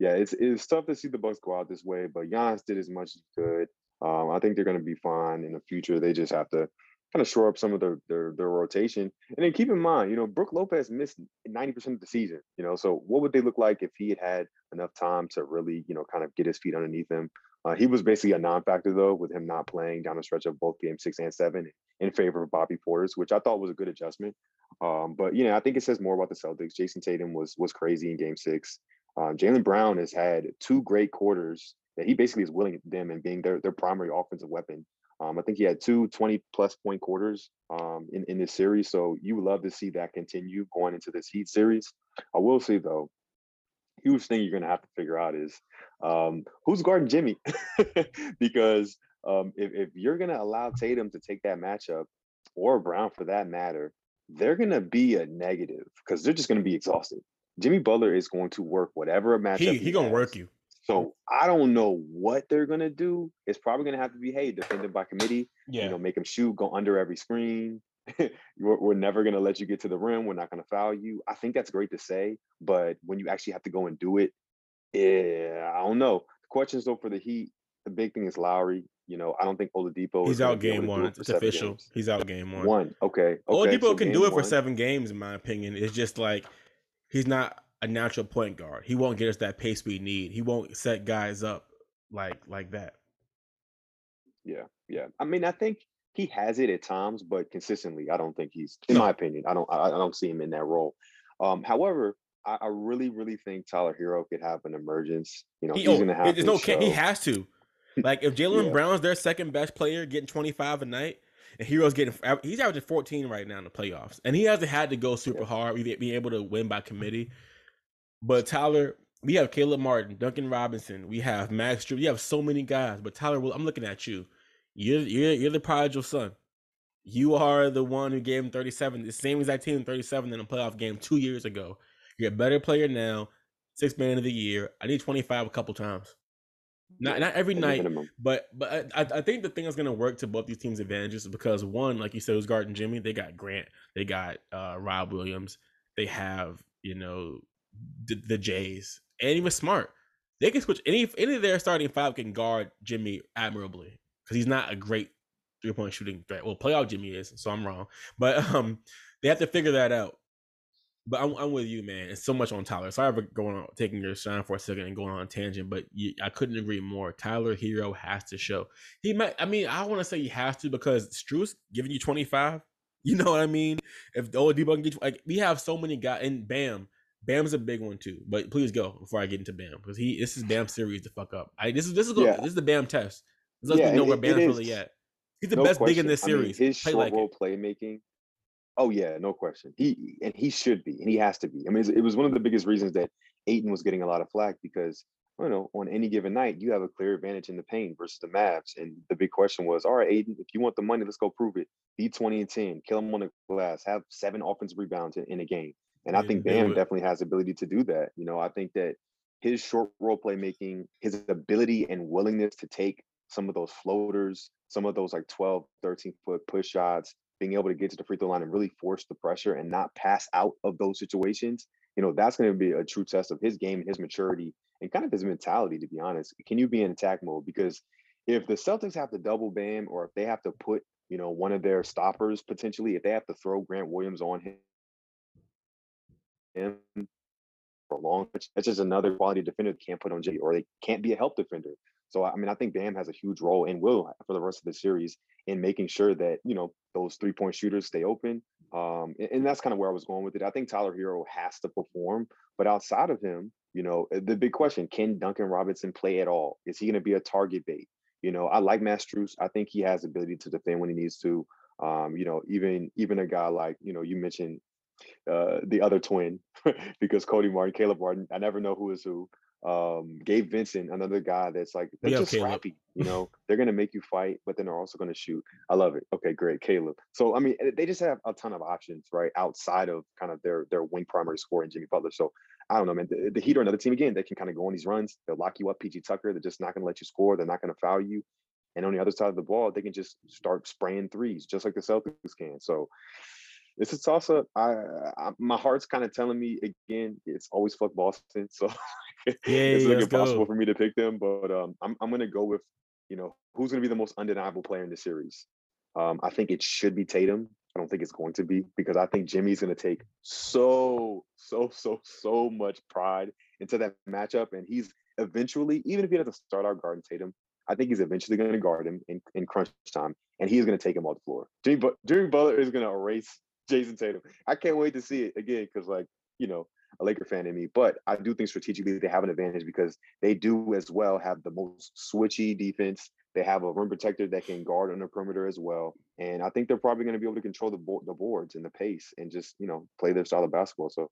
yeah, it's it's tough to see the Bucks go out this way, but Giannis did as much as he could. Um, I think they're going to be fine in the future. They just have to kind of shore up some of their, their their rotation, and then keep in mind, you know, Brook Lopez missed ninety percent of the season. You know, so what would they look like if he had had enough time to really, you know, kind of get his feet underneath him? Uh, he was basically a non-factor though, with him not playing down the stretch of both game six and seven in favor of Bobby Portis, which I thought was a good adjustment. Um, but you know, I think it says more about the Celtics. Jayson Tatum was was crazy in Game Six. Um, Jaylen Brown has had two great quarters that he basically is willing them and being their their primary offensive weapon. Um, I think he had two 20 plus point quarters um, in, in this series. So you would love to see that continue going into this Heat series. I will say though, huge thing you're going to have to figure out is um, who's guarding Jimmy, *laughs* because um, if, if you're going to allow Tatum to take that matchup or Brown for that matter, they're going to be a negative because they're just going to be exhausted. Jimmy Butler is going to work whatever matchup he, he, he gonna work you. So I don't know what they're gonna do. It's probably gonna have to be hey, defended by committee. Yeah. You know, make them shoot, go under every screen. *laughs* we're, we're never going to let you get to the rim. We're not going to foul you. I think that's great to say, but when you actually have to go and do it, yeah, I don't know. The questions though for the Heat, the big thing is Lowry. You know, I don't think Oladipo. He's out game one. It it's official. Games. He's out game one. One. Okay. okay. Oladipo so can do it for seven games, in my opinion. It's just like he's not a natural point guard. He won't get us that pace we need. He won't set guys up like like that. Yeah, yeah. I mean, I think he has it at times, but consistently, I don't think he's, in no. my opinion, I don't, I, I, don't see him in that role. Um, however, I, I, really, really think Tyler Herro could have an emergence. You know, he, he's oh, going to have. There's no, show. he has to. *laughs* Like if Jaylen yeah. Brown's their second best player, getting 25 a night, and Herro's getting, he's averaging 14 right now in the playoffs, and he hasn't had to go super yeah. hard, being able to win by committee. But Tyler, we have Caleb Martin, Duncan Robinson, we have Max Drew, we have so many guys. But Tyler, I'm looking at you. You're you're you're the prodigal son. You are the one who gave him 37, the same exact team 37 in a playoff game two years ago. You're a better player now, six man of the year. I need 25 a couple times. Not not every night, but but I, I think the thing that's going to work to both these teams' advantages is because one, like you said, was guarding Jimmy. They got Grant, they got uh, Rob Williams, they have you know the, the Jays, and even Smart. They can switch any any of their starting five can guard Jimmy admirably because he's not a great three point shooting threat. Well, playoff Jimmy is, so I'm wrong, but *laughs* um, they have to figure that out. But I'm, I'm with you, man. It's so much on Tyler. Sorry for going on taking your shine for a second and going on a tangent, but you, I couldn't agree more. Tyler Herro has to show. He might. I mean, I want to say he has to because Strus giving you 25. *laughs* You know what I mean? If the old get like we have so many guys and Bam. Bam's a big one too. But please go before I get into Bam because he this is Bam series to fuck up. I this is this is yeah. this is the Bam test. Lets yeah, know where Bam's really at. He's the no best question. big in this series. I mean, his Play short like role playmaking Oh yeah, no question. He and he should be, and he has to be. I mean, it was one of the biggest reasons that Ayton was getting a lot of flack because you know on any given night you have a clear advantage in the paint versus the Mavs. And the big question was, all right, Ayton, if you want the money, let's go prove it. Be twenty and ten, kill him on the glass, have seven offensive rebounds in, in a game. And I think Bam definitely has the ability to do that. You know, I think that his short role playmaking, his ability and willingness to take some of those floaters, some of those like 12, 13 foot push shots, being able to get to the free throw line and really force the pressure and not pass out of those situations, you know, that's going to be a true test of his game and his maturity and kind of his mentality, to be honest. Can you be in attack mode? Because if the Celtics have to double Bam or if they have to put, you know, one of their stoppers potentially, if they have to throw Grant Williams on him, him for long, that's just another quality defender they can't put on J or they can't be a help defender. So I mean, I think Bam has a huge role and will for the rest of the series in making sure that you know those three point shooters stay open. Um, and, and that's kind of where I was going with it. I think Tyler Herro has to perform, but outside of him, you know, eh, the big question: Can Duncan Robinson play at all? Is he going to be a target bait? You know, I like Max Strus. I think he has ability to defend when he needs to. Um, you know, even even a guy like you know you mentioned uh, the other twin *laughs* because Cody Martin, Caleb Martin. I never know who is who um Gabe Vincent, another guy that's like they're yeah, just Caleb. scrappy, you *laughs* know. they're gonna make you fight, but then they're also gonna shoot. I love it. Okay, great, Caleb. So I mean, eh, they just have a ton of options, right, outside of kind of their their wing primary score and Jimmy Butler. So I don't know, man. The, the Heat are another team again. They can kind of go on these runs. They'll lock you up, PJ Tucker. They're just not gonna let you score. They're not gonna foul you. And on the other side of the ball, they can just start spraying threes, just like the Celtics can. So it's a toss up. I, I, my heart's kind of telling me again, it's always fuck Boston. *laughs* So yeah, it's impossible for me to pick them. But um, I'm I'm gonna go with you know who's gonna be the most undeniable player in the series. Um, I think it should be Tatum. I don't think it's going to be because I think Jimmy's gonna take so so so so much pride into that matchup, and he's eventually, even if he doesn't start out guarding Tatum, I think he's eventually going to guard him in, in crunch time, and he's going to take him off the floor. Jimmy, but Jimmy Butler is going to erase Jayson Tatum. I can't wait to see it again because, like, you know, a Laker fan in me, but I do think strategically they have an advantage because they do as well have the most switchy defense. They have a rim protector that can guard on the perimeter as well, and I think they're probably going to be able to control the board, the boards and the pace, and just you know play their style of basketball. So,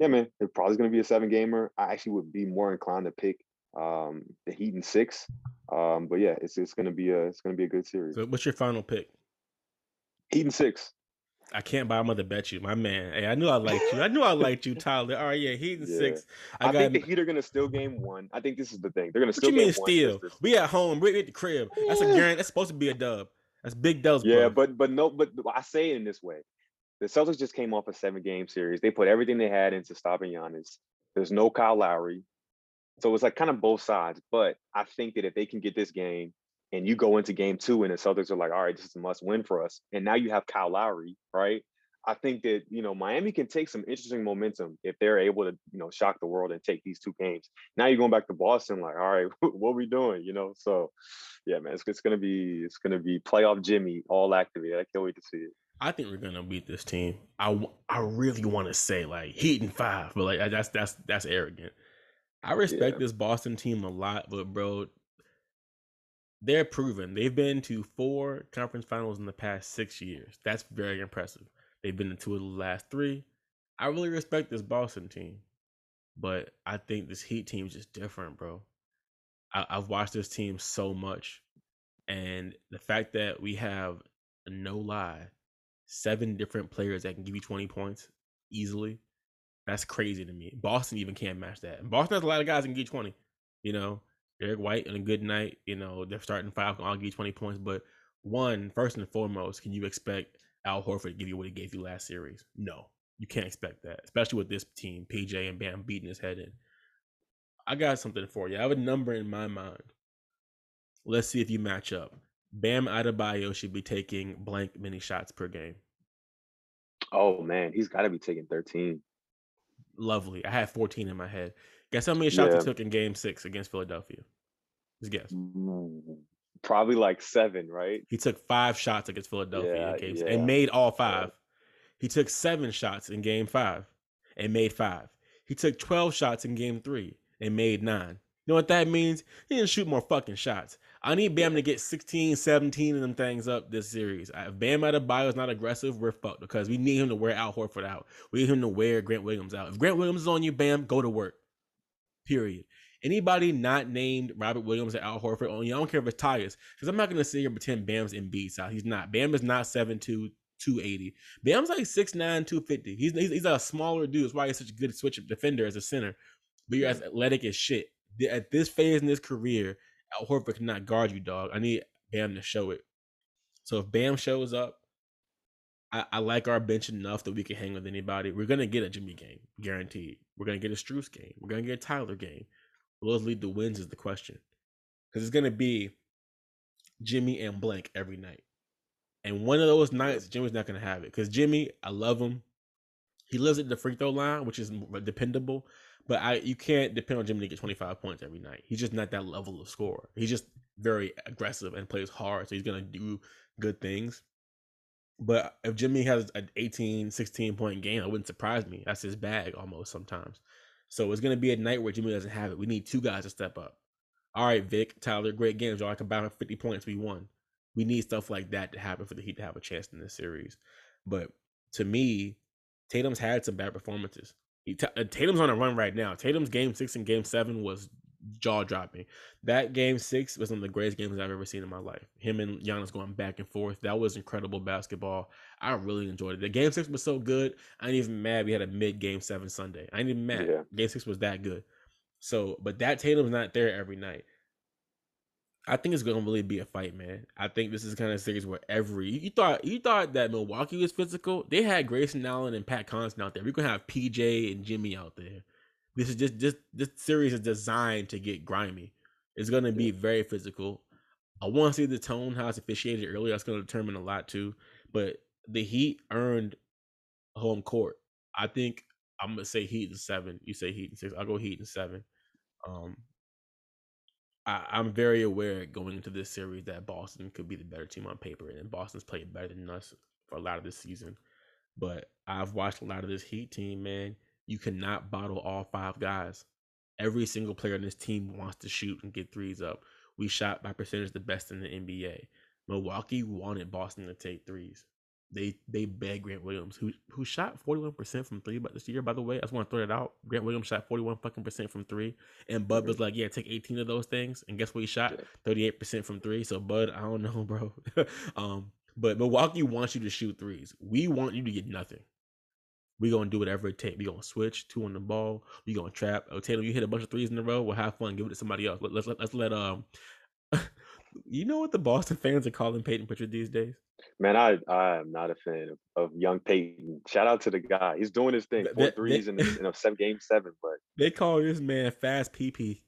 yeah, man, it probably going to be a seven gamer. I actually would be more inclined to pick um, the Heat in six, um, but yeah, it's it's going to be a it's going to be a good series. So, what's your final pick? Heat in six. I can't buy mother bet you, my man. Hey, I knew I liked you. I knew I liked you, Tyler. All right, yeah, Heat *laughs* and yeah. six. I, I think the Heat are gonna steal game one. I think this is the thing. They're gonna steal. What you mean steal? We at home. We at the crib. Yeah. That's a guarantee. That's supposed to be a dub. That's big dubs. Yeah, bro. but but no, but I say it in this way. The Celtics just came off a seven game series. They put everything they had into stopping Giannis. There's no Kyle Lowry. So it's like kind of both sides. But I think that if they can get this game and you go into game two and the Celtics are like, all right, this is a must win for us. And now you have Kyle Lowry, right? I think that you know Miami can take some interesting momentum if they're able to you know shock the world and take these two games. Now you're going back to Boston, like, all right, *laughs* what are we doing? You know, so yeah, man, it's, it's gonna be it's gonna be playoff Jimmy all activated. I can't wait to see it. I think we're gonna beat this team. I, I really want to say like Heat and five, but like that's that's that's arrogant. I respect yeah. this Boston team a lot, but bro, they're proven. They've been to four conference finals in the past six years. That's very impressive. They've been to two of the last three. I really respect this Boston team, but I think this Heat team is just different, bro. I, I've watched this team so much, and the fact that we have no lie, seven different players that can give you twenty points easily. That's crazy to me. Boston even can't match that. And Boston has a lot of guys that can get twenty. You know, Derrick White on a good night, you know, they're starting five. I'll give you 20 points. But one, first and foremost, can you expect Al Horford to give you what he gave you last series? No, you can't expect that, especially with this team, PJ and Bam beating his head in. I got something for you. I have a number in my mind. Let's see if you match up. Bam Adebayo should be taking blank many shots per game. Oh man, he's got to be taking 13. Lovely. I had 14 in my head. Guess how many shots Yeah. he took in game six against Philadelphia? Just guess. Mm, Probably like seven, right? He took five shots against Philadelphia Yeah, yeah. and made all five. He took seven shots in game five and made five. He took 12 shots in game three and made nine. You know what that means? He didn't shoot more fucking shots. I need Bam to get 16, 17 of them things up this series. If Bam Adebayo is not aggressive, we're fucked because we need him to wear Al Horford out. We need him to wear Grant Williams out. If Grant Williams is on you, Bam, go to work. Period. Anybody not named Robert Williams or Al Horford oh, on you, I don't care if it's Tyus, because I'm not going to sit here and pretend Bam's in B side. He's not. Bam is not 7'2, 280. Bam's like 6'9, 250. He's, he's, he's a smaller dude. That's why he's such a good switch defender as a center. But you're as athletic as shit. At this phase in his career, Al Horford cannot guard you, dog. I need Bam to show it. So if Bam shows up, I, I like our bench enough that we can hang with anybody. We're gonna get a Jimmy game, guaranteed. We're gonna get a Strus game. We're gonna get a Tyler game. Will those lead to wins is the question. Because it's gonna be Jimmy and blank every night. And one of those nights, Jimmy's not gonna have it. Because Jimmy, I love him. He lives at the free throw line, which is uh, dependable. But I you can't depend on Jimmy to get 25 points every night. He's just not that level of scorer. He's just very aggressive and plays hard. So he's gonna do good things. But if Jimmy has an 18, 16 point game, it wouldn't surprise me. That's his bag almost sometimes. So it's going to be a night where Jimmy doesn't have it. We need two guys to step up. All right, Vic, Tyler, great games. Y'all I combine 50 points. We won. We need stuff like that to happen for the Heat to have a chance in this series. But to me, Tatum's had some bad performances. He, Ta- uh, Tatum's on a run right now. Tatum's game six and game seven was jaw dropping. That game six was one of the greatest games I've ever seen in my life. Him and Giannis going back and forth. That was incredible basketball. I really enjoyed it. The game six was so good. I ain't even mad we had a mid game seven Sunday. I ain't even mad. Yeah. Game six was that good. So, but that Tatum's not there every night. I think it's gonna really be a fight, man. I think this is kind of series where every you thought you thought that Milwaukee was physical. They had Grayson Allen and Pat Connaughton out there. We're gonna have PJ and Jimmy out there. This is just this this series is designed to get grimy. It's gonna be very physical. I want to see the tone how it's officiated earlier. That's gonna determine a lot too. But the Heat earned home court. I think I'm gonna say Heat in seven. You say Heat in six. I'll go Heat in seven. Um, I, I'm very aware going into this series that Boston could be the better team on paper, and Boston's played better than us for a lot of this season. But I've watched a lot of this Heat team, man. You cannot bottle all five guys. Every single player on this team wants to shoot and get threes up. We shot by percentage the best in the NBA. Milwaukee wanted Boston to take threes. They they begged Grant Williams, who who shot forty one percent from three, but this year, by the way, I just want to throw it out. Grant Williams shot forty one fucking percent from three, and Bud was like, "Yeah, take eighteen of those things." And guess what? He shot thirty eight percent from three. So Bud, I don't know, *laughs* bro. *laughs* um, but Milwaukee wants you to shoot threes. We want you to get nothing. We gonna do whatever it takes. We're gonna switch two on the ball. We're gonna trap. Oh, Taylor, you hit a bunch of threes in a row. We'll have fun. Give it to somebody else. Let, let's let, let's let um. *laughs* you know what the Boston fans are calling Payton Pritchard these days? Man, I I am not a fan of, of young Payton. Shout out to the guy. He's doing his thing. Th- Four th- threes in, in a seven game seven, but *laughs* They call this man Fast PP.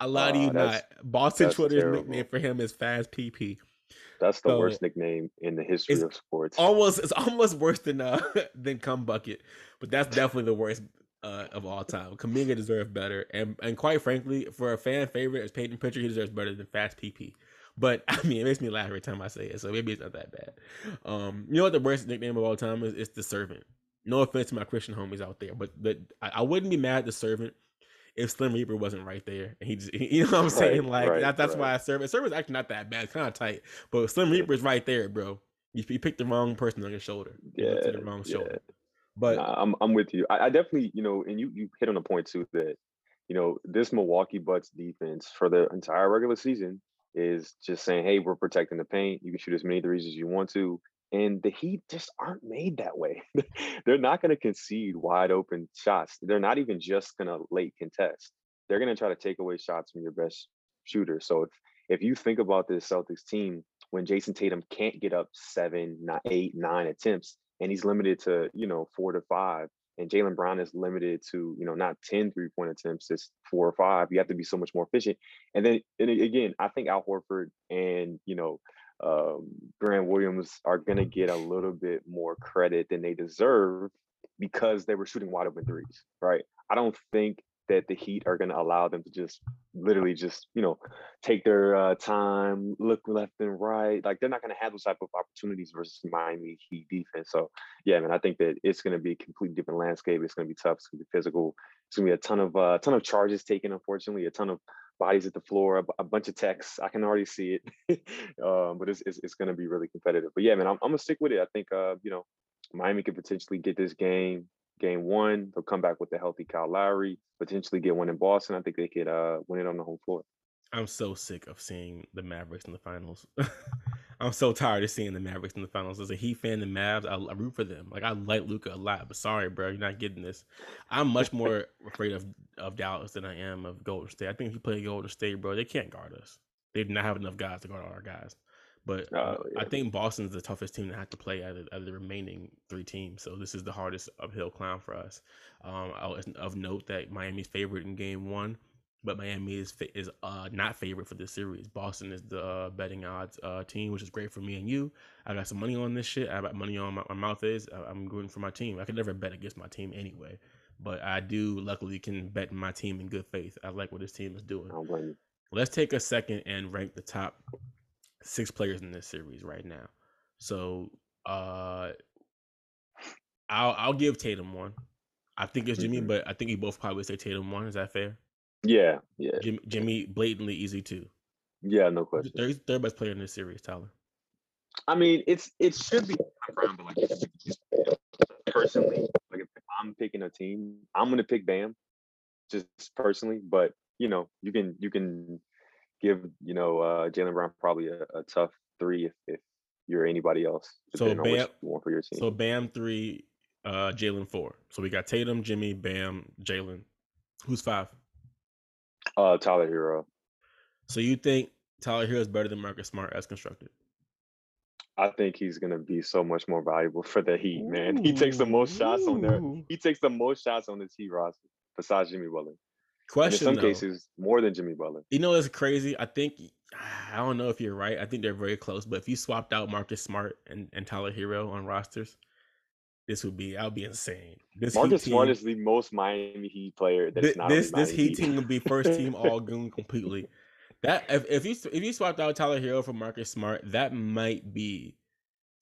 I lie to Aw, you not. Boston Twitter's terrible. nickname for him is Fast PP. That's the So, worst nickname in the history of sports. Almost it's almost worse than uh *laughs* than Cum Bucket, but that's definitely the worst uh, of all time. Kuminga deserves better, and and quite frankly, for a fan favorite as Payton Pritchard, he deserves better than Fast PP. But *laughs* I mean, it makes me laugh every time I say it, so maybe it's not that bad. Um, you know what the worst nickname of all time is? It's the Servant. No offense to my Christian homies out there, but but I, I wouldn't be mad at the Servant if Slim Reaper wasn't right there, and he just *laughs* you know what I'm Right, saying? Like right, that, that's why. I serve. Serve is actually not that bad, kind of tight, but Slim Reaper is right there, bro. You, you picked the wrong person on your shoulder. You to the Yeah, wrong yeah. shoulder. But Nah, I'm I'm with you. I, I definitely, you know, and you you hit on a point too that, you know, this Milwaukee Bucks defense for the entire regular season is just saying, hey, we're protecting the paint. You can shoot as many threes as you want to. And the Heat just aren't made that way. *laughs* They're not going to concede wide open shots. They're not even just going to late contest. They're going to try to take away shots from your best shooter. So if if you think about this Celtics team, when Jayson Tatum can't get up seven, nine, eight, nine attempts, and he's limited to you know four to five, and Jaylen Brown is limited to you know not 10 three point attempts, it's four or five. You have to be so much more efficient. And then and again, I think Al Horford and you know um, Grant Williams are going to get a little bit more credit than they deserve because they were shooting wide open threes, right? I don't think that the Heat are going to allow them to just literally just you know take their uh, time, look left and right. Like they're not going to have those type of opportunities versus Miami Heat defense. So yeah, man, I think that it's going to be a completely different landscape. It's going to be tough. It's going to be physical. It's going to be a ton of uh, ton of charges taken. Unfortunately, a ton of bodies at the floor, a, a bunch of texts. I can already see it, *laughs* um, but it's, it's, it's going to be really competitive. But yeah, man, I'm, I'm gonna stick with it. I think uh, you know Miami could potentially get this game, game one. They'll come back with a healthy Kyle Lowry, potentially get one in Boston. I think they could uh, win it on the home floor. I'm so sick of seeing the Mavericks in the finals. *laughs* I'm so tired of seeing the Mavericks in the finals. As a Heat fan, the Mavs, I, I root for them. Like I like Luka a lot, but sorry, bro, you're not getting this. I'm much *laughs* more afraid of of Dallas than I am of Golden State. I think if you play Golden State, bro, they can't guard us. They do not have enough guys to guard all our guys. But oh, yeah. I think Boston's the toughest team to have to play out of, out of, the remaining three teams. So this is the hardest uphill climb for us. Um, of note that Miami's favorite in Game One but Miami is is uh, not favorite for this series. Boston is the uh, betting odds uh, team, which is great for me and you. I got some money on this shit. I got money on my, my mouth is. I'm rooting for my team. I could never bet against my team anyway, but I do luckily can bet my team in good faith. I like what this team is doing. Let's take a second and rank the top six players in this series right now. So uh, I'll I'll give Tatum one. I think it's Jimmy, mm-hmm. but I think we both probably say Tatum one. Is that fair? Yeah, yeah. Jimmy, Jimmy blatantly easy too. Yeah, no question. Third, third best player in this series, Tyler. I mean, it's it should be but like personally, like if I'm picking a team, I'm gonna pick Bam, just personally. But you know, you can you can give you know uh Jaylen Brown probably a, a, tough three if, if you're anybody else. So Bam, for your team. So Bam three, uh Jaylen four. So we got Tatum, Jimmy, Bam, Jaylen. Who's five? Uh, Tyler Herro. So you think Tyler Herro is better than Marcus Smart as constructed? I think he's gonna be so much more valuable for the Heat, man. He takes the most shots on there. He takes the most shots on this Heat roster besides Jimmy Butler. Question and in some though, cases, more than Jimmy Butler. You know, it's crazy. I think I don't know if you're right. I think they're very close. But if you swapped out Marcus Smart and, and Tyler Herro on rosters, this would be I'll be insane. This Marcus Smart is the most Miami Heat player. That's this not this, this Heat team would be first team *laughs* all goon completely. That if, if you if you swapped out Tyler Herro for Marcus Smart, that might be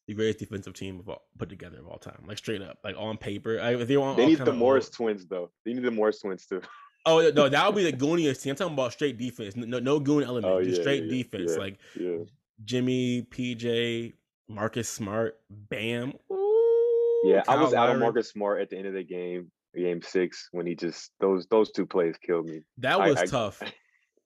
the greatest defensive team of all, put together of all time. Like straight up, like on paper. I, they, they need the Morris old. twins though. They need the Morris twins too. Oh no, that would be the *laughs* gooniest team. I'm talking about straight defense. No, no goon element. Oh, just yeah, straight yeah, defense. Yeah, like. Jimmy, PJ, Marcus Smart, Bam. Ooh yeah, Kyle I was out of Marcus Smart at the end of the game, game six, when he just those those two plays killed me. That was I, tough. I, *laughs*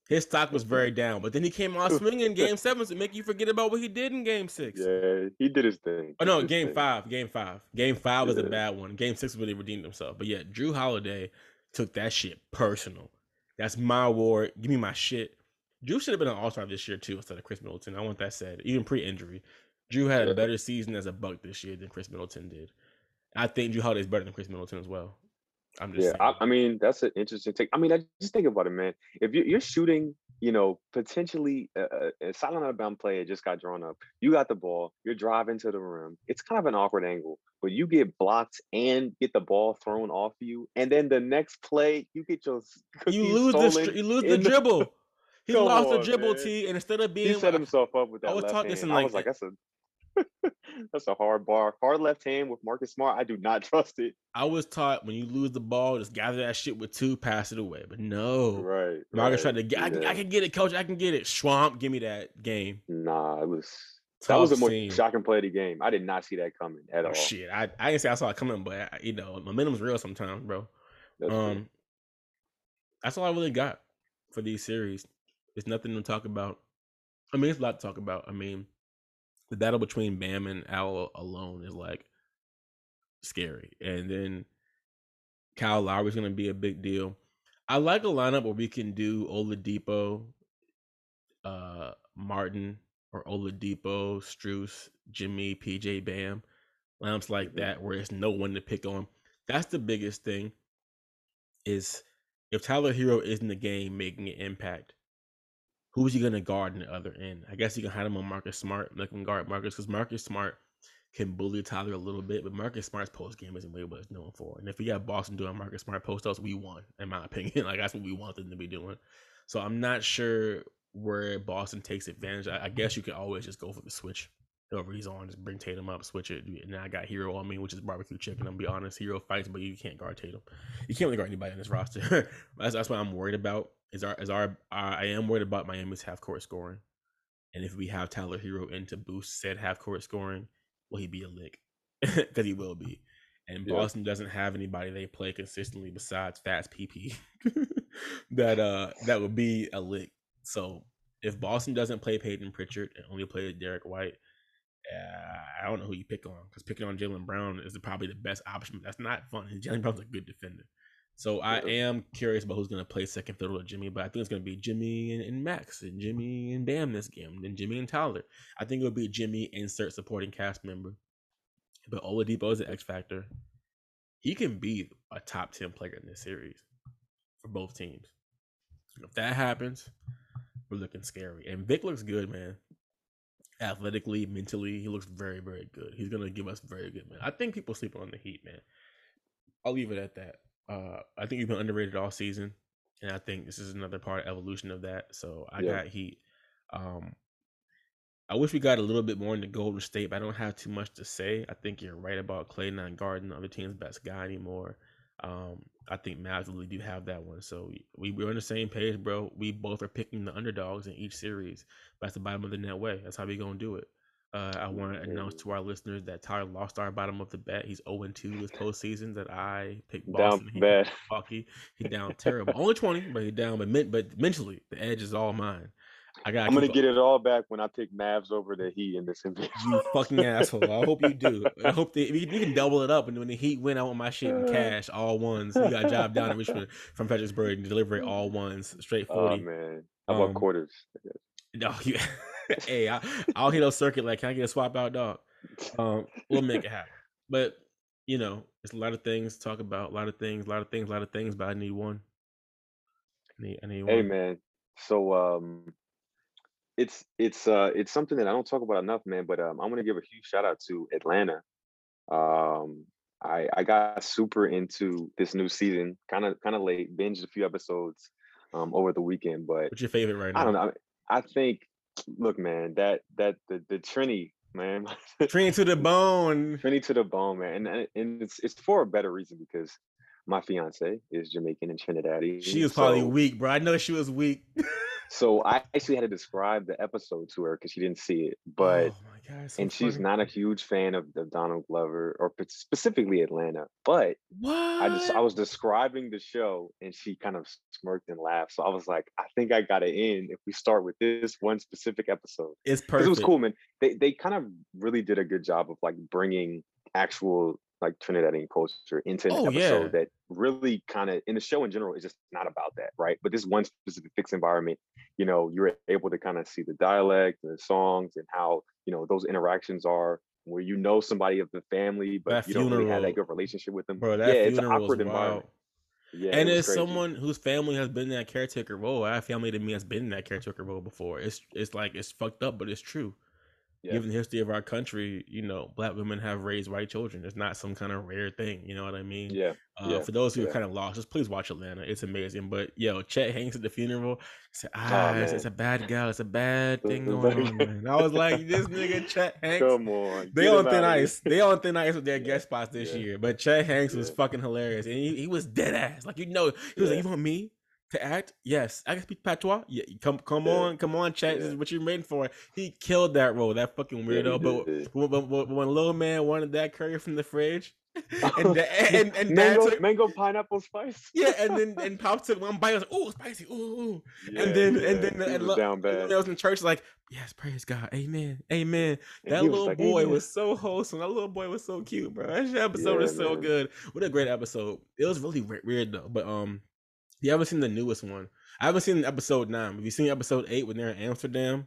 His stock was very down, but then he came out *laughs* swinging in game seven to make you forget about what he did in game six. Yeah, he did his thing. Oh no, game five, game five, game five was yeah. a bad one. Game six really redeemed himself. But yeah, Jrue Holiday took that shit personal. That's my award. Give me my shit. Jrue should have been an All Star this year too instead of Khris Middleton. I want that said, even pre-injury. Jrue had a better season as a Buck this year than Khris Middleton did. I think Jrue Holiday is better than Khris Middleton as well. I'm just yeah. I, I, mean, that's an interesting take. I mean, I just think about it, man. If you, are shooting, you know, potentially uh, a silent outbound player just got drawn up. You got the ball. You're driving to the rim. It's kind of an awkward angle, but you get blocked and get the ball thrown off you, and then the next play you get your *laughs* you lose the you lose the *laughs* dribble. He lost on, the dribble man. T, and instead of being he set himself up with that. I was talking like, I was like, that's a *laughs* That's a hard bar. Hard left hand with Marcus Smart. I do not *laughs* trust it. I was taught when you lose the ball, just gather that shit with two, pass it away. But no, right? Marcus right. tried to get. I, can, I can get it, coach. I can get it. Schwamp, give me that game. Nah, it was. Tough that was a more scene. shocking play of the game. I did not see that coming at oh, all. Shit, I I didn't say I saw it coming, but I, you know, momentum's real sometimes, bro. That's um, true. that's all I really got for these series. There's nothing to talk about. I mean, it's a lot to talk about. I mean, the battle between Bam and Al alone is like scary. And then Kyle Lowry's gonna be a big deal. I like a lineup where we can do Oladipo, uh Martin or Oladipo, Strus, Jimmy, PJ Bam, lamps like Mhm. that, where it's no one to pick on. That's the biggest thing. Is if Tyler Herro is in the game making an impact, who's he gonna guard in the other end? I guess you can hide him on Marcus Smart, let him guard Marcus, because Marcus Smart can bully Tyler a little bit, but Marcus Smart's post game isn't really what it's known for. And if we got Boston doing Marcus Smart post ups, we won, in my *laughs* opinion. Like that's what we want them to be doing. So I'm not sure where Boston takes advantage. I, I guess you can always just go for the switch. Whoever he's on, just bring Tatum up, switch it. And now I got Herro on me, which is barbecue chicken. I'm gonna be honest, Herro fights, but you can't guard Tatum. You can't really guard anybody in this roster. *laughs* that's, that's what I'm worried about. Is our is our I am worried about Miami's half court scoring, and if we have Tyler Herro in to boost said half court scoring, will he be a lick? *laughs* Because he will be. And Yeah. Boston doesn't have anybody they play consistently besides Fast PP *laughs* that uh that would be a lick. So if Boston doesn't play Payton Pritchard and only play Derrick White, uh, I don't know who you pick on because picking on Jaylen Brown is probably the best option. That's not fun. And *laughs* Jaylen Brown's a good defender. So I am curious about who's going to play second fiddle to Jimmy, but I think it's going to be Jimmy and, and Max and Jimmy and Bam this game, then Jimmy and Tyler. I think it would be Jimmy insert supporting cast member. But Oladipo is an X factor. He can be a top ten player in this series for both teams. If that happens, we're looking scary. And Vic looks good, man. Athletically, mentally, he looks very, very good. He's gonna give us very good, man. I think people sleep on the Heat, man. I'll leave it at that. Uh, I think you've been underrated all season, and I think this is another part of evolution of that. So I Yeah. got Heat. Um, I wish we got a little bit more into Golden State, but I don't have too much to say. I think you're right about Clay not guarding the other team's best guy anymore. Um, I think Mavs really do have that one. So we, we're on the same page, bro. We both are picking the underdogs in each series. That's the bottom of the net way. That's how we gonna do it. Uh, I want to announce to our listeners that Tyler lost our bottom of the bet. He's 0 2 this *laughs* postseason. That I picked Boston. Down bad. Milwaukee. He down *laughs* terrible. Only 20, but he down. But men- but mentally, the edge is all mine. I got. I'm gonna get it all back when I pick Mavs over the Heat in this *laughs* NBA. You fucking asshole. I hope you do. I hope that we can double it up. And when the Heat win, I want my shit in cash, all ones. You got a job down in Richmond from Fredericksburg and deliver it all ones, straight Oh 40. man, how about Um, quarters? no, *laughs* you, hey, I, I'll hit a circuit like, can I get a swap out, dog? Um, we'll make it happen. But, you know, it's a lot of things to talk about, a lot of things, a lot of things, a lot of things, but I need one. I need, I need one. Hey man, so um, it's it's uh it's something that I don't talk about enough, man. But um, I'm gonna give a huge shout out to Atlanta. Um, I I got super into this new season, kind of kind of late, binged a few episodes um over the weekend, but What's your favorite right now? I don't know. I, I think, look, man, that that the the Trini, man, *laughs* Trini to the bone. Trini to the bone, man, and and and it's it's for a better reason because my fiance is Jamaican and Trinidadian. She was probably so- weak, bro. I know she was weak. *laughs* So I actually had to describe the episode to her because she didn't see it, but oh god, so and she's not a huge fan of the Donald Glover or specifically Atlanta. But What? I just I was describing the show and she kind of smirked and laughed. So I was like, I think I got it in if we start with this one specific episode. it's perfect. It was cool, man. They they kind of really did a good job of like bringing actual like Trinidadian culture into an Oh, episode yeah. that really kind of in the show in general is just not about that, right? But this one specific fixed environment, you know, you're able to kind of see the dialect and the songs and how you know those interactions are where you know somebody of the family, but That you don't really have that good relationship with them. Bro, yeah, it's an funeral awkward environment. Yeah, and as someone whose family has been in that caretaker role, I have family to me has been in that caretaker role before. It's it's like it's fucked up, but it's true. Yeah. Given the history of our country, you know, black women have raised white children. It's not some kind of rare thing. You know what I mean? yeah, Uh, yeah, for those who are kind of lost, just please watch Atlanta. It's amazing. But yo, Chet Hanks at the funeral said, "Ah, it's, it's a bad guy. It's a bad thing going on." Man. I was like, "This nigga Chet *laughs* Hanks, come on, they on thin ice. They on thin ice with their *laughs* Yeah, guest spots this yeah, year. But Chet Hanks was fucking hilarious, and he, he was dead ass. Like you know, he was like, "You want me to act? Yes, I can speak patois. Yeah, come come Yeah. on, come on, Chet. This is what you're waiting for." He killed that role. That fucking weirdo. but did. when, when, when little man wanted that curry from the fridge, *laughs* and da- and, and mango, took, mango pineapple spice. yeah, *laughs* and then and Pop took one bite. I was like, "Ooh, spicy! Ooh, ooh!" Yeah, and then yeah, and then he and was lo- down bad. I was in church, like, "Yes, praise God, Amen, Amen." And That he was little like, boy "Amen." was so wholesome. That little boy was so cute, bro. That episode Yeah, is so man. good. What a great episode. It was really we- weird though. But um, you haven't seen the newest one. I haven't seen episode nine. Have you seen episode eight when they're in Amsterdam?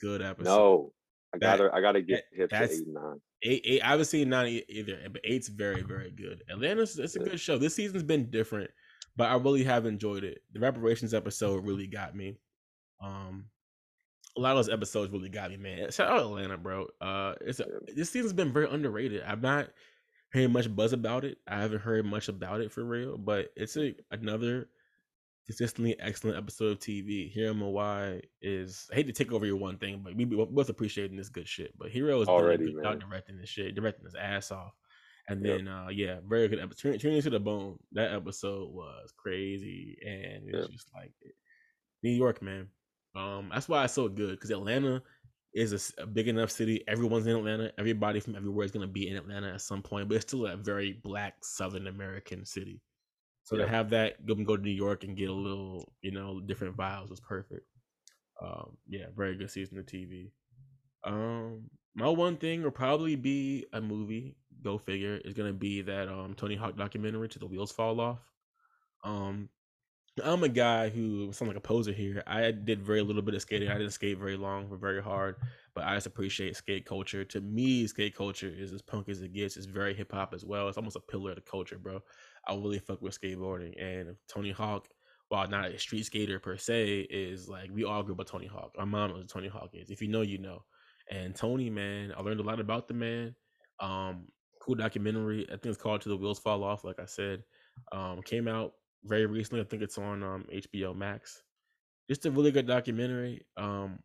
Good episode. No, I That- gotta I gotta get that- hip to eight nine. Eight, eight. I haven't seen nine either, but eight's very, very good. Atlanta's it's a Yeah. good show. This season's been different, but I really have enjoyed it. The reparations episode really got me. Um, a lot of those episodes really got me, man. Shout out Atlanta, bro. Uh, it's a, this season's been very underrated. I'm not hearing much buzz about it. I haven't heard much about it for real, but it's a another consistently excellent episode of TV. Hiro Murai is I hate to take over your one thing, but we both appreciating this good shit. But Hiro is Already, good man. directing this shit, directing his ass off. And Yep. then uh yeah, very good episode. Trini 2 De Bone. That episode was crazy, and it's Yep. just like New York, man. Um, that's why it's so good because Atlanta is a big enough city. Everyone's in Atlanta. Everybody from everywhere is gonna be in Atlanta at some point, but it's still a very black Southern American city. So to have that go go to New York and get a little, you know, different vibes was perfect. Um, yeah, very good season of TV. Um, my one thing will probably be a movie. Go figure. Is gonna be that um Tony Hawk documentary "To the Wheels Fall Off." Um, I'm a guy who sounds like a poser here. I did very little bit of skating. I didn't skate very long or very hard, but I just appreciate skate culture. To me, skate culture is as punk as it gets. It's very hip hop as well. It's almost a pillar of the culture, bro. I really fuck with skateboarding. And Tony Hawk, while not a street skater per se, is like we all grew up with Tony Hawk. Our mom knows Tony Hawk is. If you know, you know. And Tony, man, I learned a lot about the man. Um, cool documentary. I think it's called To the Wheels Fall Off, like I said. Um, came out very recently. I think it's on um HBO Max. Just a really good documentary. Um,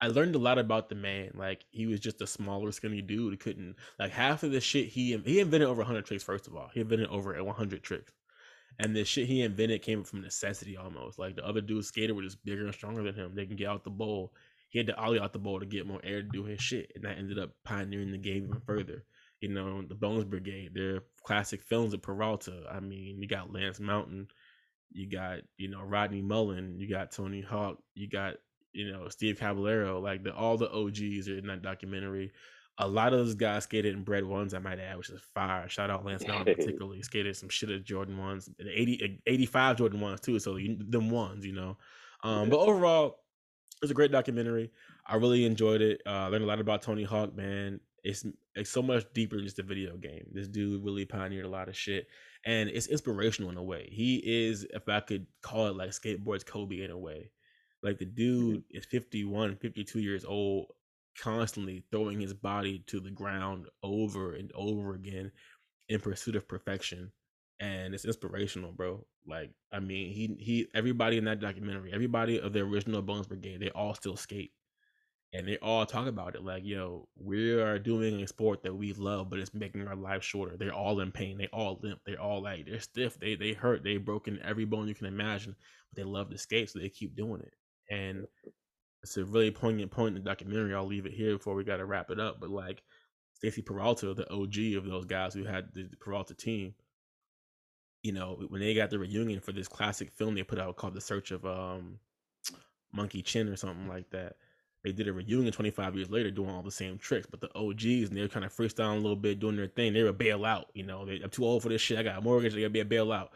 I learned a lot about the man. Like he was just a smaller, skinny dude. He couldn't like half of the shit he he invented over 100 tricks. First of all, he invented over 100 tricks, and the shit he invented came from necessity almost. Like the other dudes skater were just bigger and stronger than him. They can get out the bowl. He had to ollie out the bowl to get more air to do his shit, and that ended up pioneering the game even further. You know, the Bones Brigade, their classic films of Peralta. I mean, you got Lance Mountain, you got you know Rodney Mullen, you got Tony Hawk, you got you know Steve Caballero. Like the all the OGs are in that documentary. A lot of those guys skated in bread ones, I might add, which is fire. Shout out Lance Mountain *laughs* particularly. Skated some shit at Jordan ones, and 80, 85 Jordan ones too. So you, them ones, you know. Um, but overall, it was a great documentary. I really enjoyed it. Uh, learned a lot about Tony Hawk, man. It's it's so much deeper than just a video game. This dude really pioneered a lot of shit, and it's inspirational in a way. He is, if I could call it, like skateboards Kobe in a way. Like the mm-hmm. dude is 51, 52 years old, constantly throwing his body to the ground over and over again in pursuit of perfection. And it's inspirational, bro. Like, I mean, he he everybody in that documentary, everybody of the original Bones Brigade, they all still skate. And they all talk about it like, yo, we are doing a sport that we love, but it's making our lives shorter. They're all in pain. They all limp. They're all like, they're stiff. They they hurt. They've broken every bone you can imagine. But they love to skate, so they keep doing it. And it's a really poignant point in the documentary. I'll leave it here before we got to wrap it up. But like Stacy Peralta, the OG of those guys who had the Peralta team, you know, when they got the reunion for this classic film they put out called The Search of um Monkey Chin or something like that. They did a reunion 25 years later doing all the same tricks, but the OGs and they were kind of freestyling a little bit, doing their thing. They were bail out, you know. They, I'm too old for this shit. I got a mortgage. I gotta be a bail out.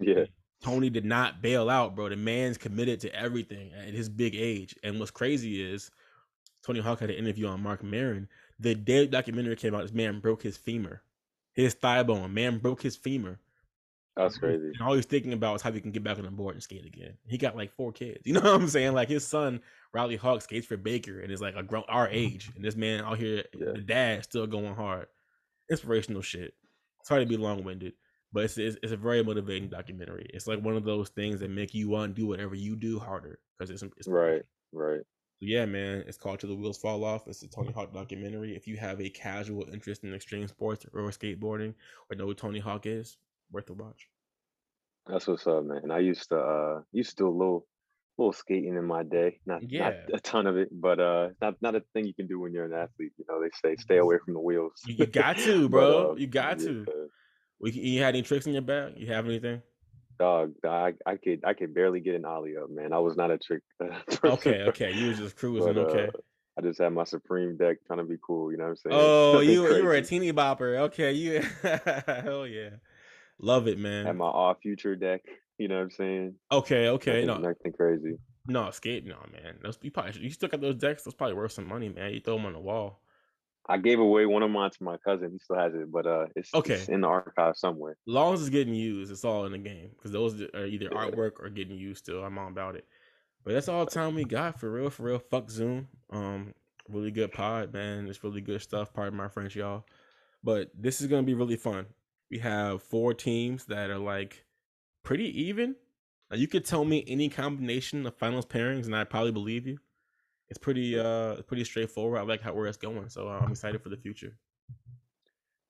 Yeah. Tony did not bail out, bro. The man's committed to everything at his big age. And what's crazy is Tony Hawk had an interview on Mark Maron. The day the documentary came out, this man broke his femur, his thigh bone. Man broke his femur. That's crazy. And all he's thinking about is how he can get back on the board and skate again. He got like four kids. *laughs* You know what I'm saying? Like his son, Riley Hawk, skates for Baker and is like a grown our age. And this man out here, Yeah. the dad, still going hard. Inspirational shit. It's hard to be long winded, but it's, it's it's a very motivating documentary. It's like one of those things that make you want to do whatever you do harder because it's, it's Right. Right. so yeah, man, it's called "To the Wheels Fall Off." It's a Tony Hawk documentary. If you have a casual interest in extreme sports or skateboarding or know who Tony Hawk is, worth a watch. That's what's up, man. I used to uh used to do a little little skating in my day. Not not a ton of it, but uh not not a thing you can do when you're an athlete. You know, they say stay away from the wheels. You, got to, *laughs* But, bro. uh, you got yeah, to. We, you had any tricks in your bag? You have anything? Dog, I I could I could barely get an ollie up, man. I was not a trick. *laughs* Okay, okay. You was just cruising. but, okay. uh, I just had my supreme deck trying to be cool. You know what I'm saying? *laughs* Oh, Nothing you you were a teeny bopper. Okay, you hell yeah, love it, man. Had my all future deck. You know what I'm saying? Okay, okay, Nothing, no, nothing crazy. no, skate, no, man. Those you probably you still got those decks. Those probably worth some money, man. You throw them on the wall. I gave away one of mine to my cousin. He still has it, but uh, it's, Okay. it's in the archive somewhere. long as it's getting used, it's all in the game because those are either artwork or getting used still. I'm all about it. But that's all the time we got for real, for real. Fuck Zoom. Um, really good pod, man. It's really good stuff. Pardon my French, y'all. But this is gonna be really fun. We have four teams that are like pretty even. Now you could tell me any combination of finals pairings, and I probably believe you. It's pretty uh pretty straightforward. I like how where it's going, so uh, I'm excited for the future.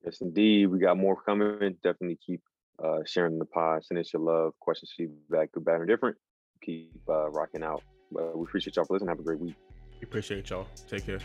Yes, indeed. We got more coming. Definitely keep uh, sharing the pod. Send us your love, questions, feedback, good, bad, or different. Keep uh, rocking out. Uh, we appreciate y'all for listening. Have a great week. We appreciate y'all. Take care.